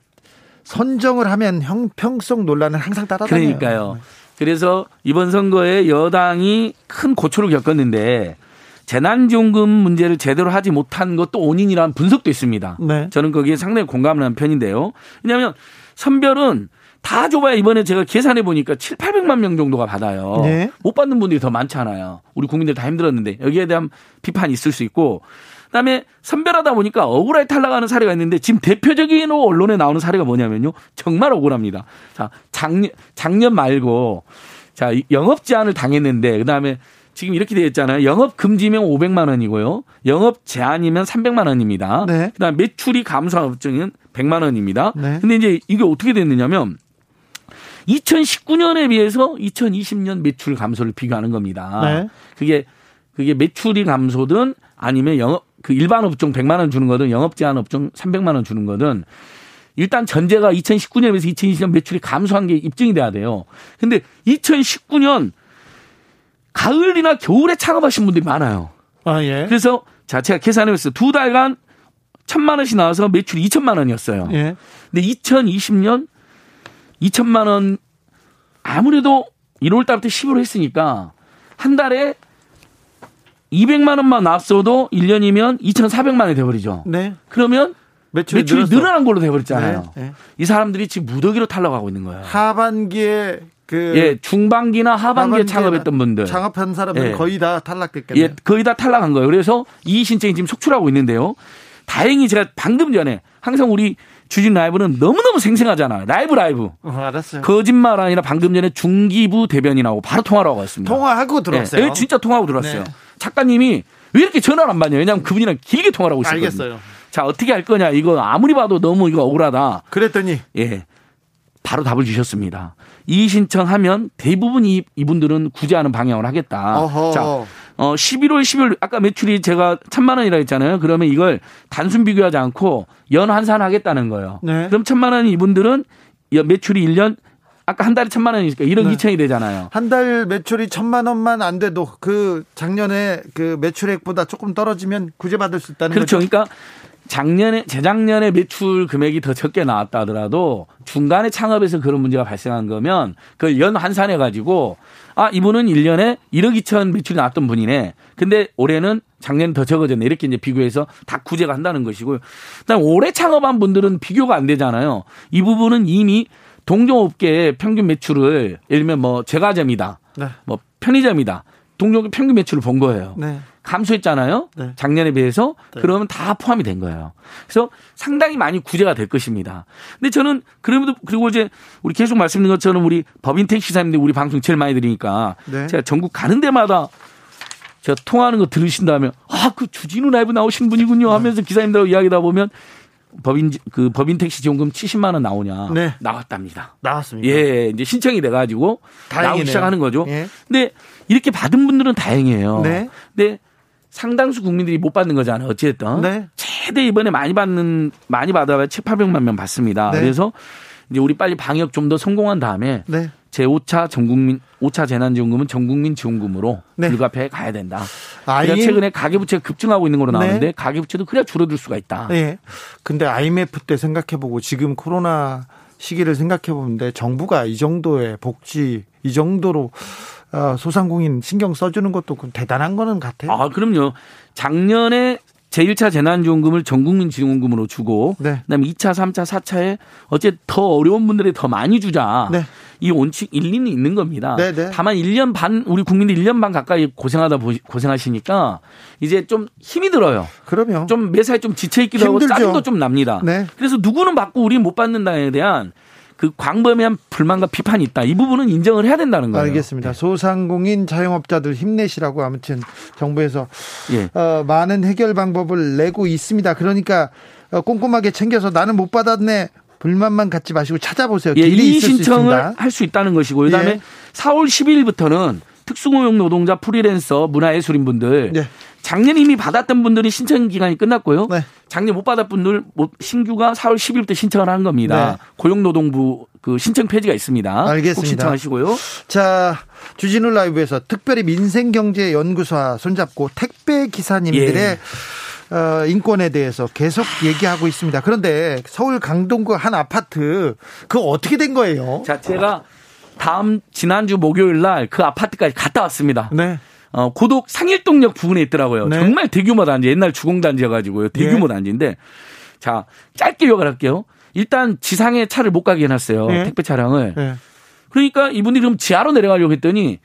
선정을 하면 형평성 논란은 항상 따라다녀요. 그러니까요. 그래서 이번 선거에 여당이 큰 고초를 겪었는데 재난지원금 문제를 제대로 하지 못한 것도 원인이라는 분석도 있습니다. 네. 저는 거기에 상당히 공감을 하는 편인데요. 왜냐하면 선별은 다 줘봐야 이번에 제가 계산해 보니까 7, 800만 명 정도가 받아요. 네. 못 받는 분들이 더 많잖아요. 우리 국민들 다 힘들었는데 여기에 대한 비판이 있을 수 있고 그다음에 선별하다 보니까 억울하게 탈락하는 사례가 있는데 지금 대표적인 언론에 나오는 사례가 뭐냐면요. 정말 억울합니다. 자, 작년 작년 말고 자, 영업 제한을 당했는데 그다음에 지금 이렇게 되어 있잖아요. 영업 금지면 500만 원이고요. 영업 제한이면 300만 원입니다. 네. 그다음 매출이 감소한 업종은 100만 원입니다. 네. 근데 이제 이게 어떻게 됐느냐면 2019년에 비해서 2020년 매출 감소를 비교하는 겁니다. 네. 그게 그게 매출이 감소든 아니면 영업 그 일반 업종 100만 원 주는 거든 영업 제한 업종 300만 원 주는 거든 일단 전제가 2019년에서 2020년 매출이 감소한 게 입증이 돼야 돼요. 근데 2019년 가을이나 겨울에 창업하신 분들이 많아요. 아, 예. 그래서 자, 제가 계산해 봤어요. 두 달간 천만 원씩 나와서 매출이 2천만 원이었어요. 예. 근데 2020년 2천만 원 아무래도 1월 달부터 10월 했으니까 한 달에 200만 원만 나왔어도 1년이면 2,400만 원이 돼버리죠. 네. 그러면 매출이, 매출이 늘어난 걸로 돼버렸잖아요. 네. 네. 이 사람들이 지금 무더기로 탈락하고 있는 거예요. 하반기에 그 예, 중반기나 하반기에 창업했던 분들 창업한 사람들 예. 거의 다 탈락됐겠네요. 예, 거의 다 탈락한 거예요. 그래서 이의 신청이 지금 속출하고 있는데요. 다행히 제가 방금 전에 항상 우리 주진 라이브는 너무너무 생생하잖아요. 라이브 라이브. 어, 알았어요. 거짓말 아니라 방금 전에 중기부 대변인하고 바로 통화를 하고 왔습니다. 통화하고 들어왔어요. 네, 진짜 통화하고 들어왔어요. 네. 작가님이 왜 이렇게 전화를 안 받냐? 왜냐하면 그분이랑 길게 통화를 하고 있었거든요. 알겠어요. 자, 어떻게 할 거냐? 이거 아무리 봐도 너무 이거 억울하다. 그랬더니 예. 바로 답을 주셨습니다. 이의 신청하면 대부분 이, 이분들은 구제하는 방향을 하겠다. 어허. 자, 어, 11월, 12월, 아까 매출이 제가 천만 원이라 했잖아요. 그러면 이걸 단순 비교하지 않고 연 환산 하겠다는 거예요. 네. 그럼 천만 원이 이분들은 매출이 1년 아까 한 달에 천만 원이니까 1억 네. 2천이 되잖아요. 한 달 매출이 천만 원만 안 돼도 그 작년에 그 매출액보다 조금 떨어지면 구제받을 수 있다는 그렇죠. 거죠. 그러니까 작년에 재작년에 매출 금액이 더 적게 나왔다 하더라도 중간에 창업에서 그런 문제가 발생한 거면 그걸 연 환산해 가지고 아 이분은 1년에 1억 2천 매출이 나왔던 분이네. 근데 올해는 작년 더 적어졌네. 이렇게 이제 비교해서 다 구제가 한다는 것이고요. 그다음 올해 창업한 분들은 비교가 안 되잖아요. 이 부분은 이미 동종업계의 평균 매출을 예를 들면 뭐 제과점이다. 네. 뭐 편의점이다. 동종업 평균 매출을 본 거예요. 네. 감소했잖아요. 네. 작년에 비해서 네. 그러면 다 포함이 된 거예요. 그래서 상당히 많이 구제가 될 것입니다. 근데 저는 그래도 그리고 이제 우리 계속 말씀드린 것처럼 우리 법인 택시사님들 우리 방송 제일 많이 들으니까 네. 제가 전국 가는 데마다 제가 통화하는 거 들으신다면 아 그 주진우 라이브 나오신 분이군요 하면서 기사님들하고 이야기다 보면 법인 그 법인 택시 지원금 70만 원 나오냐 네. 나왔답니다. 나왔습니다. 예, 이제 신청이 돼 가지고 나오기 시작하는 거죠. 예. 근데 이렇게 받은 분들은 다행이에요. 네. 근데 상당수 국민들이 못 받는 거잖아요. 어찌됐든. 네. 최대 이번에 많이 받는, 많이 받아봐야 7, 800만 명 받습니다. 네. 그래서 이제 우리 빨리 방역 좀 더 성공한 다음에 네. 제 5차 전국민 5차 재난지원금은 전국민 지원금으로 네. 불가피해 가야 된다. 그러니까 최근에 가계부채가 급증하고 있는 걸로 나오는데 네. 가계부채도 그래야 줄어들 수가 있다. 네. 근데 IMF 때 생각해보고 지금 코로나 시기를 생각해보는데 정부가 이 정도의 복지 이 정도로 어, 소상공인 신경 써주는 것도 대단한 거는 같아요. 아, 그럼요. 작년에 제1차 재난지원금을 전국민 지원금으로 주고 네. 그다음에 2차, 3차, 4차에 어째 더 어려운 분들이 더 많이 주자. 네. 이 원칙 일리는 있는 겁니다. 네네. 네. 다만 1년 반 우리 국민들 1년 반 가까이 고생하다 고생하시니까 이제 좀 힘이 들어요. 그럼요. 좀 매사에 좀 지쳐 있기도 하고 짜증도 좀 납니다. 네. 그래서 누구는 받고 우리는 못 받는다에 대한 그 광범위한 불만과 비판이 있다. 이 부분은 인정을 해야 된다는 거예요. 알겠습니다. 네. 소상공인 자영업자들 힘내시라고 아무튼 정부에서 예. 어, 많은 해결 방법을 내고 있습니다. 그러니까 어, 꼼꼼하게 챙겨서 나는 못 받았네. 불만만 갖지 마시고 찾아보세요. 예, 이 신청을 할 수 있다는 것이고 그다음에 예. 4월 12일부터는 특수고용 노동자 프리랜서 문화예술인분들 네. 작년 이미 받았던 분들이 신청 기간이 끝났고요. 네. 작년 못 받았 분들 신규가 4월 10일부터 신청을 한 겁니다. 네. 고용노동부 그 신청 페이지가 있습니다. 알겠습니다. 꼭 신청하시고요. 자, 주진우 라이브에서 특별히 민생경제연구소와 손잡고 택배 기사님들의 예. 어, 인권에 대해서 계속 얘기하고 있습니다. 그런데 서울 강동구 한 아파트 그거 어떻게 된 거예요? 자, 제가 다음 지난주 목요일 날 그 아파트까지 갔다 왔습니다. 네. 어, 고독 상일동역 부근에 있더라고요. 네. 정말 대규모 단지, 옛날 주공단지여 가지고요. 대규모 네. 단지인데. 자, 짧게 요약을 할게요. 일단 지상에 차를 못 가게 해 놨어요. 네. 택배 차량을. 네. 그러니까 이분들이 그럼 지하로 내려가려고 했더니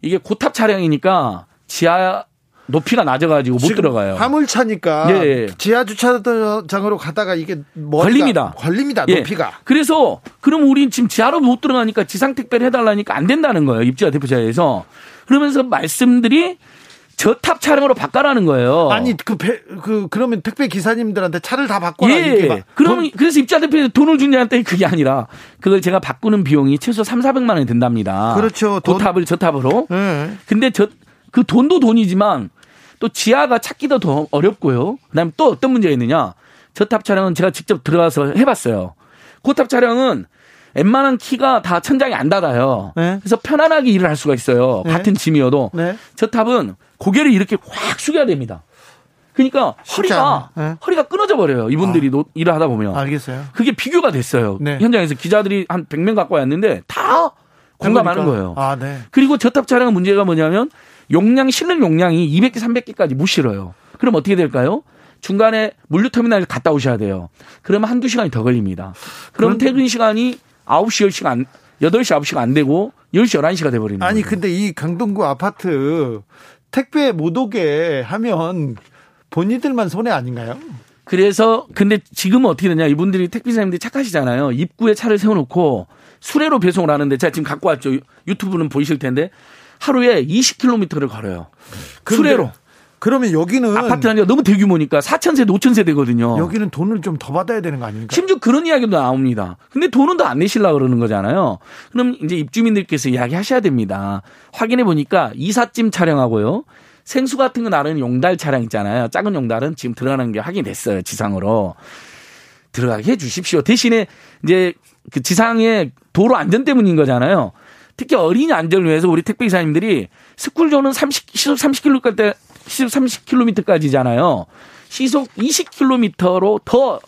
이게 고탑 차량이니까 지하 높이가 낮아가지고 못 들어가요. 화물차니까 예. 지하 주차장으로 가다가 이게 걸립니다. 걸립니다. 예. 높이가. 그래서 그럼 우린 지금 지하로 못 들어가니까 지상 택배를 해달라니까 안 된다는 거예요. 입주자 대표자에서 그러면서 말씀들이 저탑 차량으로 바꿔라는 거예요. 아니 그, 배, 그 그러면 택배 기사님들한테 차를 다 바꿔라 예. 이렇게 그러면 그래서 입주자 대표에 돈을 준냐한테 그게 아니라 그걸 제가 바꾸는 비용이 최소 3, 400만 원이 든답니다. 그렇죠. 고탑을 저 탑으로. 네. 근데 저 그 돈도 돈이지만 또 지하가 찾기도 더 어렵고요. 그다음에 또 어떤 문제가 있느냐? 저탑 차량은 제가 직접 들어가서 해봤어요. 고탑 차량은 웬만한 키가 다 천장이 안 닫아요. 네. 그래서 편안하게 일을 할 수가 있어요. 네. 같은 짐이어도. 네. 저 탑은 고개를 이렇게 확 숙여야 됩니다. 그러니까 허리가 네. 허리가 끊어져 버려요. 이분들이 아. 일을 하다 보면. 알겠어요. 그게 비교가 됐어요. 네. 현장에서 기자들이 한 100명 갖고 왔는데 다 공감하는 거예요. 아, 네. 그리고 저탑 차량은 문제가 뭐냐면 용량 실는 용량이 200개, 300개까지 못 실어요. 그럼 어떻게 될까요? 중간에 물류 터미널 갔다 오셔야 돼요. 그러면 한두 시간이 더 걸립니다. 그럼 퇴근 시간이 9시, 10시가 안, 8시, 9시가 안 되고 10시, 11시가 돼버리는 아니, 거예요. 근데 이 강동구 아파트 택배 못 오게 하면 본인들만 손해 아닌가요? 그래서 근데 지금은 어떻게 되냐 이분들이 택배사님들이 착하시잖아요. 입구에 차를 세워놓고 수레로 배송을 하는데 제가 지금 갖고 왔죠. 유튜브는 보이실 텐데 하루에 20km를 걸어요. 수레로. 그러면 여기는 아파트 단지가 너무 대규모니까 4천 세대, 5천 세대거든요. 여기는 돈을 좀 더 받아야 되는 거 아닙니까? 심지어 그런 이야기도 나옵니다. 근데 돈은 더 안 내실라 그러는 거잖아요. 그럼 이제 입주민들께서 이야기하셔야 됩니다. 확인해 보니까 이삿짐 촬영하고요. 생수 같은 거 나르는 용달 차량 있잖아요. 작은 용달은 지금 들어가는 게 확인됐어요. 지상으로. 들어가게 해 주십시오. 대신에 이제 그 지상에 도로 안전 때문인 거잖아요. 특히 어린이 안전을 위해서 우리 택배 기사님들이 스쿨존은 30, 시속 30km, 시속 30km까지잖아요. 시속 20km로 더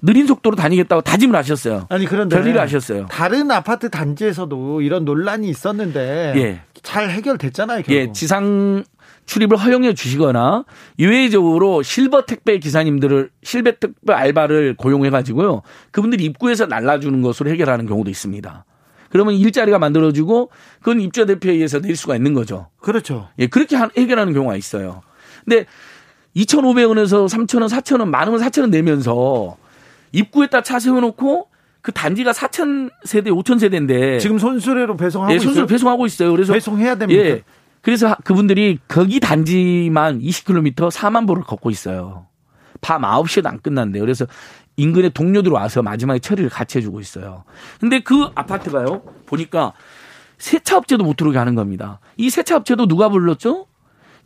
느린 속도로 다니겠다고 다짐을 하셨어요. 아니 그런데 결의를 하셨어요. 다른 아파트 단지에서도 이런 논란이 있었는데 예. 잘 해결됐잖아요. 결국. 예, 지상 출입을 허용해 주시거나 유회적으로 실버 택배 기사님들을 실버 택배 알바를 고용해 가지고요. 그분들이 입구에서 날라주는 것으로 해결하는 경우도 있습니다. 그러면 일자리가 만들어지고 그건 입주자 대표에 의해서 낼 수가 있는 거죠. 그렇죠. 예, 그렇게 해결하는 경우가 있어요. 근데 2,500원에서 3,000원, 4,000원, 많으면 4,000원 내면서 입구에다 차 세워놓고 그 단지가 4천 세대, 5천 세대인데 지금 손수레로 배송하고 예, 손수레 배송하고 있어요. 그래서 배송해야 됩니다. 예. 그래서 그분들이 거기 단지만 20km 4만 보를 걷고 있어요. 밤 9시에도 안 끝난대요. 그래서 인근의 동료들 와서 마지막에 처리를 같이 해주고 있어요. 근데 그 아파트가요, 보니까 세차업체도 못 들어오게 하는 겁니다. 이 세차업체도 누가 불렀죠?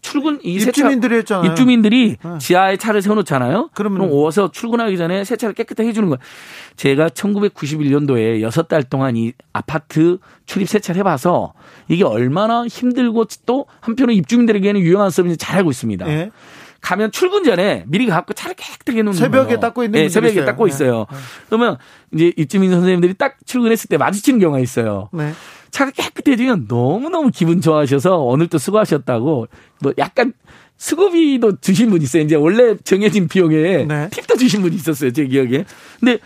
출근 이 입주민들이 했잖아요. 입주민들이 네. 지하에 차를 세워놓잖아요. 그러면 그럼 오서 출근하기 전에 세차를 깨끗하게 해주는 거예요. 제가 1991년도에 6달 동안 이 아파트 출입 세차를 해봐서 이게 얼마나 힘들고 또 한편으로 입주민들에게는 유용한 서비스 잘 알고 있습니다. 네. 가면 출근 전에 미리 가고 차를 깨끗하게 해놓는 새벽에 거예요. 닦고 있는 네, 새벽에 있어요. 닦고 있어요. 네. 그러면 이제 입주민 선생님들이 딱 출근했을 때 마주치는 경우가 있어요. 네. 차가 깨끗해지면 너무너무 기분 좋아하셔서 오늘도 수고하셨다고 뭐 약간 수고비도 주신 분 있어요. 이제 원래 정해진 비용에 네. 팁도 주신 분이 있었어요. 제 기억에. 근데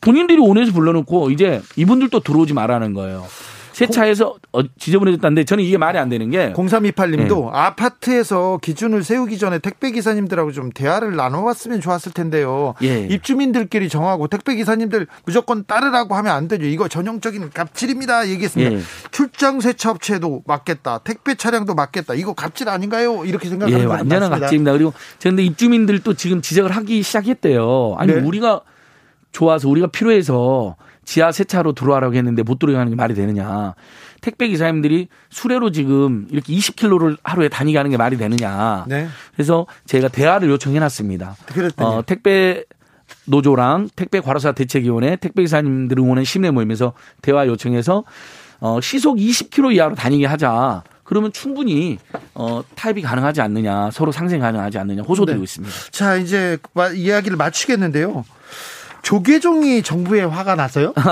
본인들이 원해서 불러놓고 이제 이분들도 들어오지 말라는 거예요. 세차해서 어, 지저분해졌다는데 저는 이게 말이 안 되는 게 0328님도 네. 아파트에서 기준을 세우기 전에 택배 기사님들하고 좀 대화를 나눠봤으면 좋았을 텐데요. 예. 입주민들끼리 정하고 택배 기사님들 무조건 따르라고 하면 안 되죠. 이거 전형적인 갑질입니다. 얘기했습니다. 예. 출장 세차 업체도 맞겠다. 택배 차량도 맞겠다. 이거 갑질 아닌가요? 이렇게 생각하는 예, 완전한 갑질입니다. 그리고 그런데 입주민들도 지금 지적을 하기 시작했대요. 아니 네. 우리가 좋아서 우리가 필요해서 지하 세차로 들어와라고 했는데 못 들어가는 게 말이 되느냐. 택배 기사님들이 수레로 지금 이렇게 20km를 하루에 다니게 하는 게 말이 되느냐. 네. 그래서 제가 대화를 요청해 놨습니다. 어, 택배 노조랑 택배 과로사 대책위원회 택배 기사님들 응원은 심내 모임에서 대화 요청해서 어, 시속 20km 이하로 다니게 하자. 그러면 충분히 어, 타협이 가능하지 않느냐, 서로 상생 가능하지 않느냐 호소드리고 네. 있습니다. 자, 이제 이야기를 마치겠는데요. 조계종이 정부에 화가 나서요? [laughs]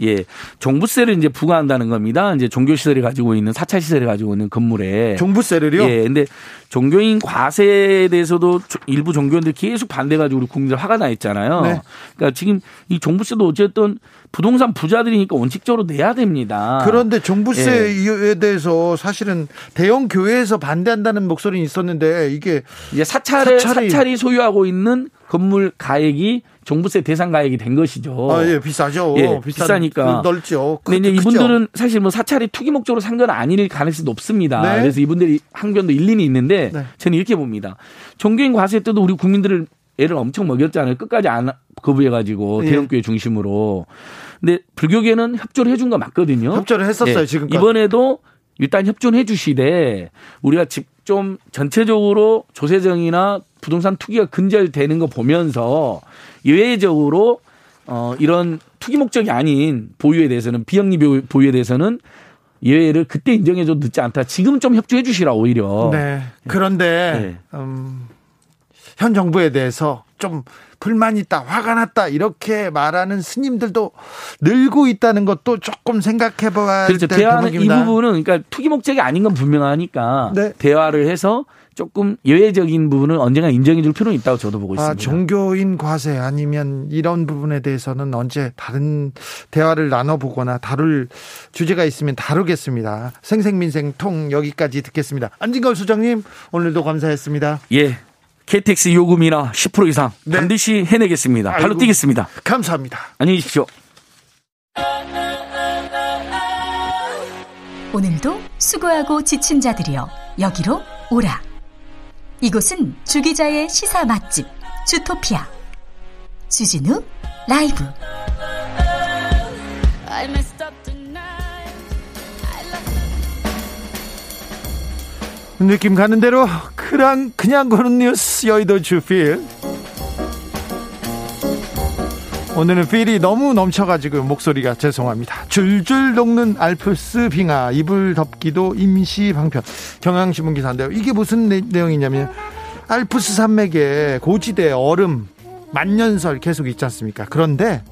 예, 종부세를 이제 부과한다는 겁니다. 이제 종교 시설이 가지고 있는 사찰 시설이 가지고 있는 건물에 종부세를요? 예, 근데 종교인 과세에 대해서도 일부 종교인들 계속 반대가지고 우리 국민들 화가 나 있잖아요. 네. 그러니까 지금 이 종부세도 어쨌든 부동산 부자들이니까 원칙적으로 내야 됩니다. 그런데 종부세에 예. 대해서 사실은 대형 교회에서 반대한다는 목소리는 있었는데 이게 이제 사찰을 사찰이, 사찰이 소유하고 있는 건물 가액이 종부세 대상 가액이 된 것이죠. 아, 예, 비싸죠. 예, 비싸니까. 넓죠. 근데 이제 이분들은 사실 뭐 사찰이 투기 목적으로 산 건 아닐 가능성이 높습니다. 네. 그래서 이분들이 항변도 일리는 있는데 네. 저는 이렇게 봅니다. 종교인 과세 때도 우리 국민들을 애를 엄청 먹였잖아요. 끝까지 안 거부해가지고 예. 대형교회 중심으로. 근데 불교계는 협조를 해준 거 맞거든요. 협조를 했었어요, 예. 지금. 이번에도 일단 협조해 주시되 우리가 집 좀 전체적으로 조세정이나 부동산 투기가 근절되는 거 보면서 예외적으로 어 이런 투기 목적이 아닌 보유에 대해서는 비영리 보유에 대해서는 예외를 그때 인정해줘도 늦지 않다. 지금 좀 협조해 주시라 오히려. 네. 그런데 네. 음, 현 정부에 대해서 좀 불만 있다, 화가 났다 이렇게 말하는 스님들도 늘고 있다는 것도 조금 생각해 봐야 그렇죠. 대화는 대목입니다. 이 부분은 그러니까 투기 목적이 아닌 건 분명하니까 네. 대화를 해서 조금 예외적인 부분은 언젠가 인정해 줄 필요는 있다고 저도 보고 있습니다. 아, 종교인 과세 아니면 이런 부분에 대해서는 언제 다른 대화를 나눠보거나 다룰 주제가 있으면 다루겠습니다. 생생민생통 여기까지 듣겠습니다. 안진걸 수장님 오늘도 감사했습니다. 예. KTX 요금이나 10% 이상 네. 반드시 해내겠습니다. 발로 아이고, 뛰겠습니다. 감사합니다. 안녕히 계십시오. 오늘도 수고하고 지친 자들이여 여기로 오라. 이곳은 주기자의 시사 맛집 주토피아. 주진우 라이브. 느낌 가는 대로 그냥 그냥 거는 뉴스 여의도 주필 오늘은 필이 너무 넘쳐가지고 목소리가 죄송합니다. 줄줄 녹는 알프스 빙하 이불 덮기도 임시 방편 경향신문 기사인데요. 이게 무슨 내, 내용이냐면 알프스 산맥에 고지대 얼음 만년설 계속 있지 않습니까? 그런데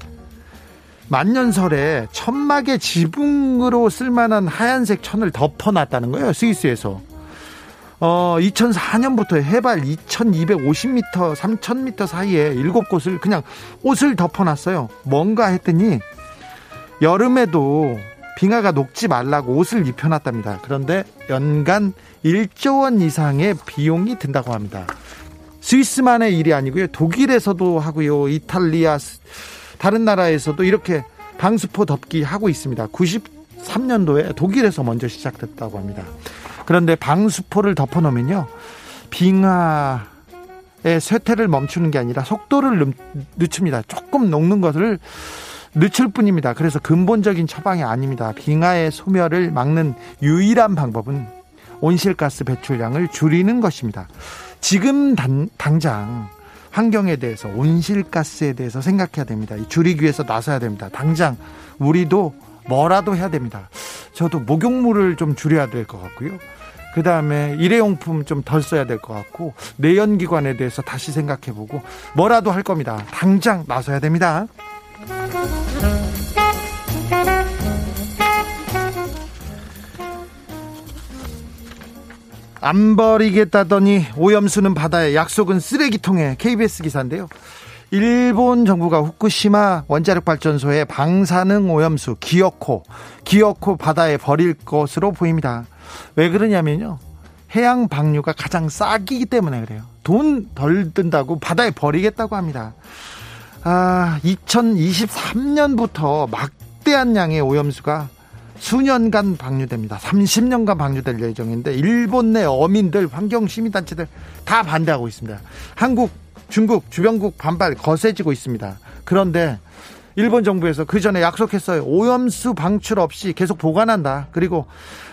만년설에 천막의 지붕으로 쓸만한 하얀색 천을 덮어놨다는 거예요. 스위스에서. 어, 2004년부터 해발 2250m, 3000m 사이에 일곱 곳을 그냥 옷을 덮어놨어요. 뭔가 했더니 여름에도 빙하가 녹지 말라고 옷을 입혀놨답니다. 그런데 연간 1조 원 이상의 비용이 든다고 합니다. 스위스만의 일이 아니고요. 독일에서도 하고요. 이탈리아, 다른 나라에서도 이렇게 방수포 덮기 하고 있습니다. 93년도에 독일에서 먼저 시작됐다고 합니다. 그런데 방수포를 덮어놓으면요. 빙하에 쇠퇴를 멈추는 게 아니라 속도를 늦춥니다. 조금 녹는 것을 늦출 뿐입니다. 그래서 근본적인 처방이 아닙니다. 빙하의 소멸을 막는 유일한 방법은 온실가스 배출량을 줄이는 것입니다. 지금 단, 당장 환경에 대해서 온실가스에 대해서 생각해야 됩니다. 줄이기 위해서 나서야 됩니다. 당장 우리도 뭐라도 해야 됩니다. 저도 목욕물을 좀 줄여야 될 것 같고요. 그 다음에 일회용품 좀 덜 써야 될 것 같고 내연기관에 대해서 다시 생각해보고 뭐라도 할 겁니다. 당장 나서야 됩니다. 안 버리겠다더니 오염수는 바다에 약속은 쓰레기통에 KBS 기사인데요. 일본 정부가 후쿠시마 원자력 발전소의 방사능 오염수 기어코 기어코 바다에 버릴 것으로 보입니다. 왜 그러냐면요. 해양 방류가 가장 싸기기 때문에 그래요. 돈 덜 든다고 바다에 버리겠다고 합니다. 아, 2023년부터 막대한 양의 오염수가 수년간 방류됩니다. 30년간 방류될 예정인데 일본 내 어민들, 환경 시민단체들 다 반대하고 있습니다. 한국, 중국, 주변국 반발 거세지고 있습니다. 그런데 일본 정부에서 그 전에 약속했어요. 오염수 방출 없이 계속 보관한다. 그리고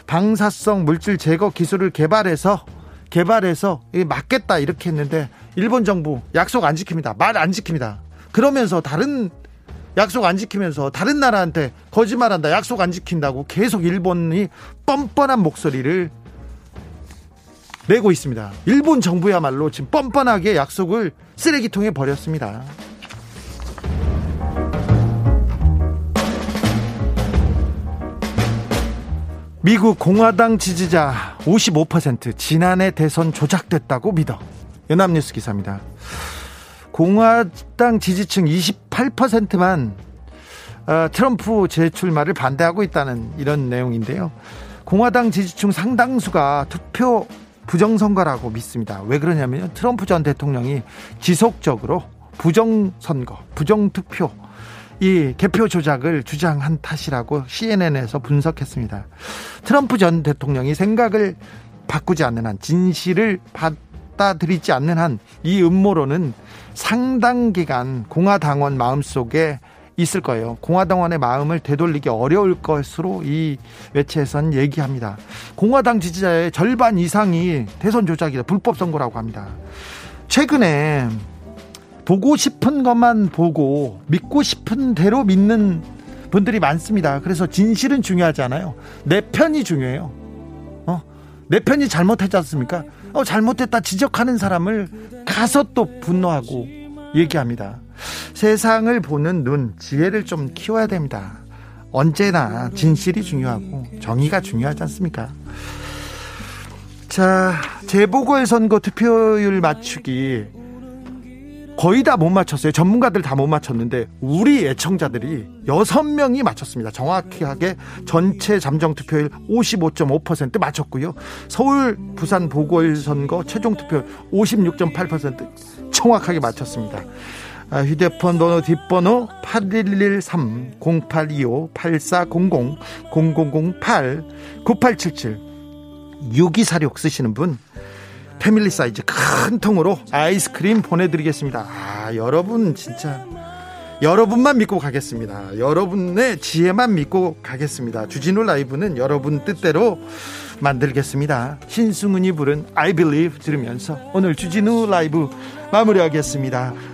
방사성 물질 제거 기술을 개발해서 개발해서 막겠다 이렇게 했는데 일본 정부 약속 안 지킵니다. 말 안 지킵니다. 그러면서 다른 약속 안 지키면서 다른 나라한테 거짓말한다. 약속 안 지킨다고 계속 일본이 뻔뻔한 목소리를 내고 있습니다. 일본 정부야말로 지금 뻔뻔하게 약속을 쓰레기통에 버렸습니다. 미국 공화당 지지자 55% 지난해 대선 조작됐다고 믿어. 연합뉴스 기사입니다. 공화당 지지층 28%만 어, 트럼프 재출마를 반대하고 있다는 이런 내용인데요. 공화당 지지층 상당수가 투표 부정선거라고 믿습니다. 왜 그러냐면요. 트럼프 전 대통령이 지속적으로 부정선거, 부정투표, 이 개표 조작을 주장한 탓이라고 CNN에서 분석했습니다. 트럼프 전 대통령이 생각을 바꾸지 않는 한, 진실을 받아들이지 않는 한, 이 음모론은 상당 기간 공화당원 마음속에 있을 거예요. 공화당원의 마음을 되돌리기 어려울 것으로 이 매체에선 얘기합니다. 공화당 지지자의 절반 이상이 대선 조작이다. 불법 선거라고 합니다. 최근에 보고 싶은 것만 보고 믿고 싶은 대로 믿는 분들이 많습니다. 그래서 진실은 중요하지 않아요. 내 편이 중요해요. 어? 내 편이 잘못했지 않습니까? 어, 잘못했다 지적하는 사람을 가서 또 분노하고 얘기합니다. 세상을 보는 눈, 지혜를 좀 키워야 됩니다. 언제나 진실이 중요하고 정의가 중요하지 않습니까? 자, 재보궐선거 투표율 맞추기 거의 다 못 맞췄어요. 전문가들 다 못 맞췄는데 우리 애청자들이 여섯 명이 맞췄습니다. 정확하게 전체 잠정 투표율 55.5% 맞췄고요. 서울 부산 보궐선거 최종 투표율 56.8% 정확하게 맞췄습니다. 아, 휴대폰 번호 뒷번호 8113 0825 8400 0008 9877 6246 쓰시는 분 패밀리 사이즈 큰 통으로 아이스크림 보내드리겠습니다. 아, 여러분 진짜 여러분만 믿고 가겠습니다. 여러분의 지혜만 믿고 가겠습니다. 주진우 라이브는 여러분 뜻대로 만들겠습니다. 신승훈이 부른 I Believe 들으면서 오늘 주진우 라이브 마무리하겠습니다.